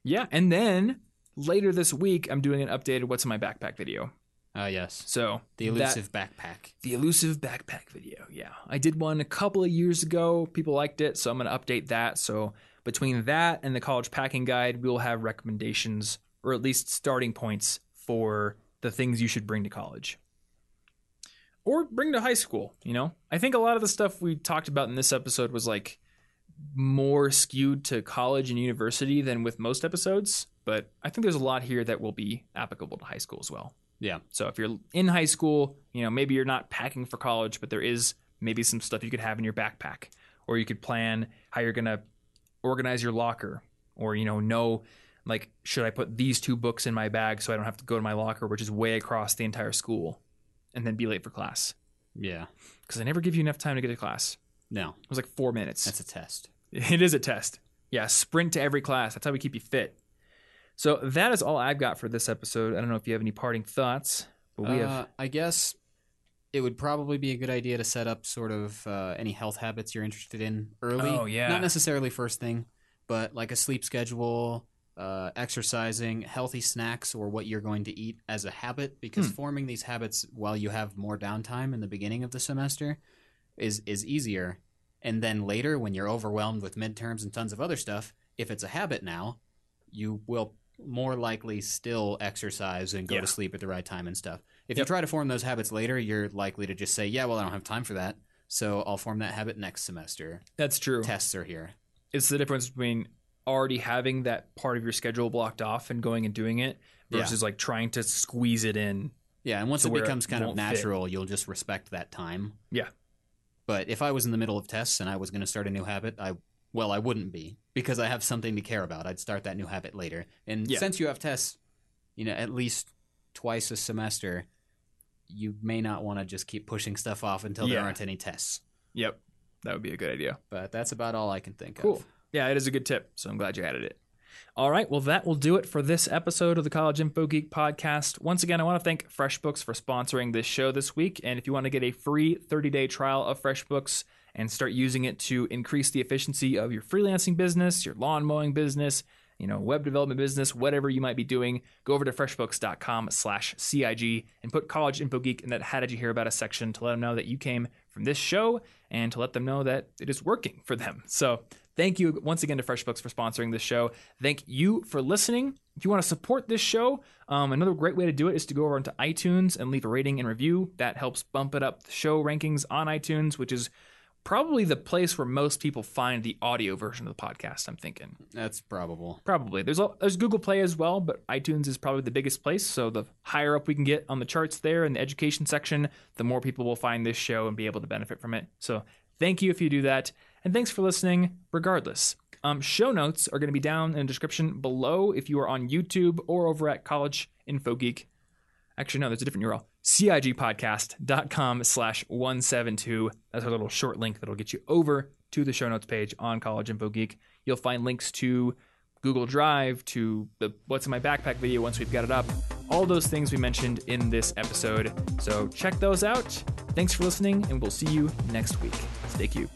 Speaker 1: yeah, and then later this week, I'm doing an updated What's in My Backpack video.
Speaker 2: Ah, yes.
Speaker 1: So
Speaker 2: The
Speaker 1: that-
Speaker 2: elusive backpack.
Speaker 1: the elusive backpack video. Yeah. I did one a couple of years ago. People liked it, so I'm going to update that. So between that and the college packing guide, we'll have recommendations or at least starting points for the things you should bring to college. Or bring to high school, you know? I think a lot of the stuff we talked about in this episode was like more skewed to college and university than with most episodes, but I think there's a lot here that will be applicable to high school as well.
Speaker 2: Yeah.
Speaker 1: So if you're in high school, you know, maybe you're not packing for college, but there is maybe some stuff you could have in your backpack, or you could plan how you're gonna organize your locker, or you know, know like should I put these two books in my bag so I don't have to go to my locker, which is way across the entire school, and then be late for class
Speaker 2: Yeah.
Speaker 1: because I never give you enough time to get to class.
Speaker 2: No,
Speaker 1: It was like four minutes.
Speaker 2: that's a test.
Speaker 1: It is a test. Yeah, sprint to every class. That's how we keep you fit. So that is all I've got for this episode. I don't know if you have any parting thoughts, but we have
Speaker 2: Uh, I guess it would probably be a good idea to set up sort of uh, any health habits you're interested in early.
Speaker 1: Oh, yeah.
Speaker 2: Not necessarily first thing, but like a sleep schedule, uh, exercising, healthy snacks, or what you're going to eat as a habit. Because
Speaker 1: Hmm.
Speaker 2: forming these habits while you have more downtime in the beginning of the semester is is easier. And then later, when you're overwhelmed with midterms and tons of other stuff, if it's a habit now, you will more likely still exercise and go
Speaker 1: Yeah.
Speaker 2: to sleep at the right time and stuff. If you try to form those habits later, you're likely to just say, "Yeah, well, I don't have time for that, so I'll form that habit next semester."
Speaker 1: that's true.
Speaker 2: Tests are here.
Speaker 1: it's the difference between already having that part of your schedule blocked off and going and doing it
Speaker 2: Yeah.
Speaker 1: versus like trying to squeeze it in.
Speaker 2: Yeah, and once it
Speaker 1: where it
Speaker 2: becomes kind of
Speaker 1: won't fit.
Speaker 2: natural, you'll just respect that time.
Speaker 1: Yeah.
Speaker 2: But if I was in the middle of tests and I was going to start a new habit, I well, I wouldn't be because I have something to care about. I'd start that new habit later. And
Speaker 1: Yeah.
Speaker 2: since you have tests, you know, at least twice a semester, you may not want to just keep pushing stuff off until there
Speaker 1: Yeah.
Speaker 2: aren't any tests.
Speaker 1: Yep. That would be a good idea.
Speaker 2: But that's about all I can think
Speaker 1: Cool.
Speaker 2: of.
Speaker 1: Yeah, it is a good tip. So I'm glad you added it. All right. Well, that will do it for this episode of the College Info Geek podcast. Once again, I want to thank FreshBooks for sponsoring this show this week. And if you want to get a free 30 day trial of FreshBooks and start using it to increase the efficiency of your freelancing business, your lawn mowing business, you know, web development business, whatever you might be doing, go over to freshbooks.com slash CIG and put College Info Geek in that How Did You Hear About Us section to let them know that you came from this show and to let them know that it is working for them. So thank you once again to FreshBooks for sponsoring this show. Thank you for listening. If you want to support this show, um, another great way to do it is to go over into iTunes and leave a rating and review. That helps bump it up the show rankings on iTunes, which is probably the place where most people find the audio version of the podcast. I'm thinking.
Speaker 2: That's probable.
Speaker 1: Probably. There's a, there's Google Play as well, but iTunes is probably the biggest place. So the higher up we can get on the charts there in the education section, the more people will find this show and be able to benefit from it. So thank you if you do that, and thanks for listening. Regardless, um, show notes are going to be down in the description below if you are on YouTube or over at College Info Geek. Actually, no, there's a different URL. CIGpodcast.com slash 172. That's our little short link that'll get you over to the show notes page on College Info Geek. You'll find links to Google Drive, to the What's in My Backpack video once we've got it up. All those things we mentioned in this episode. So check those out. Thanks for listening, and we'll see you next week. Stay cute.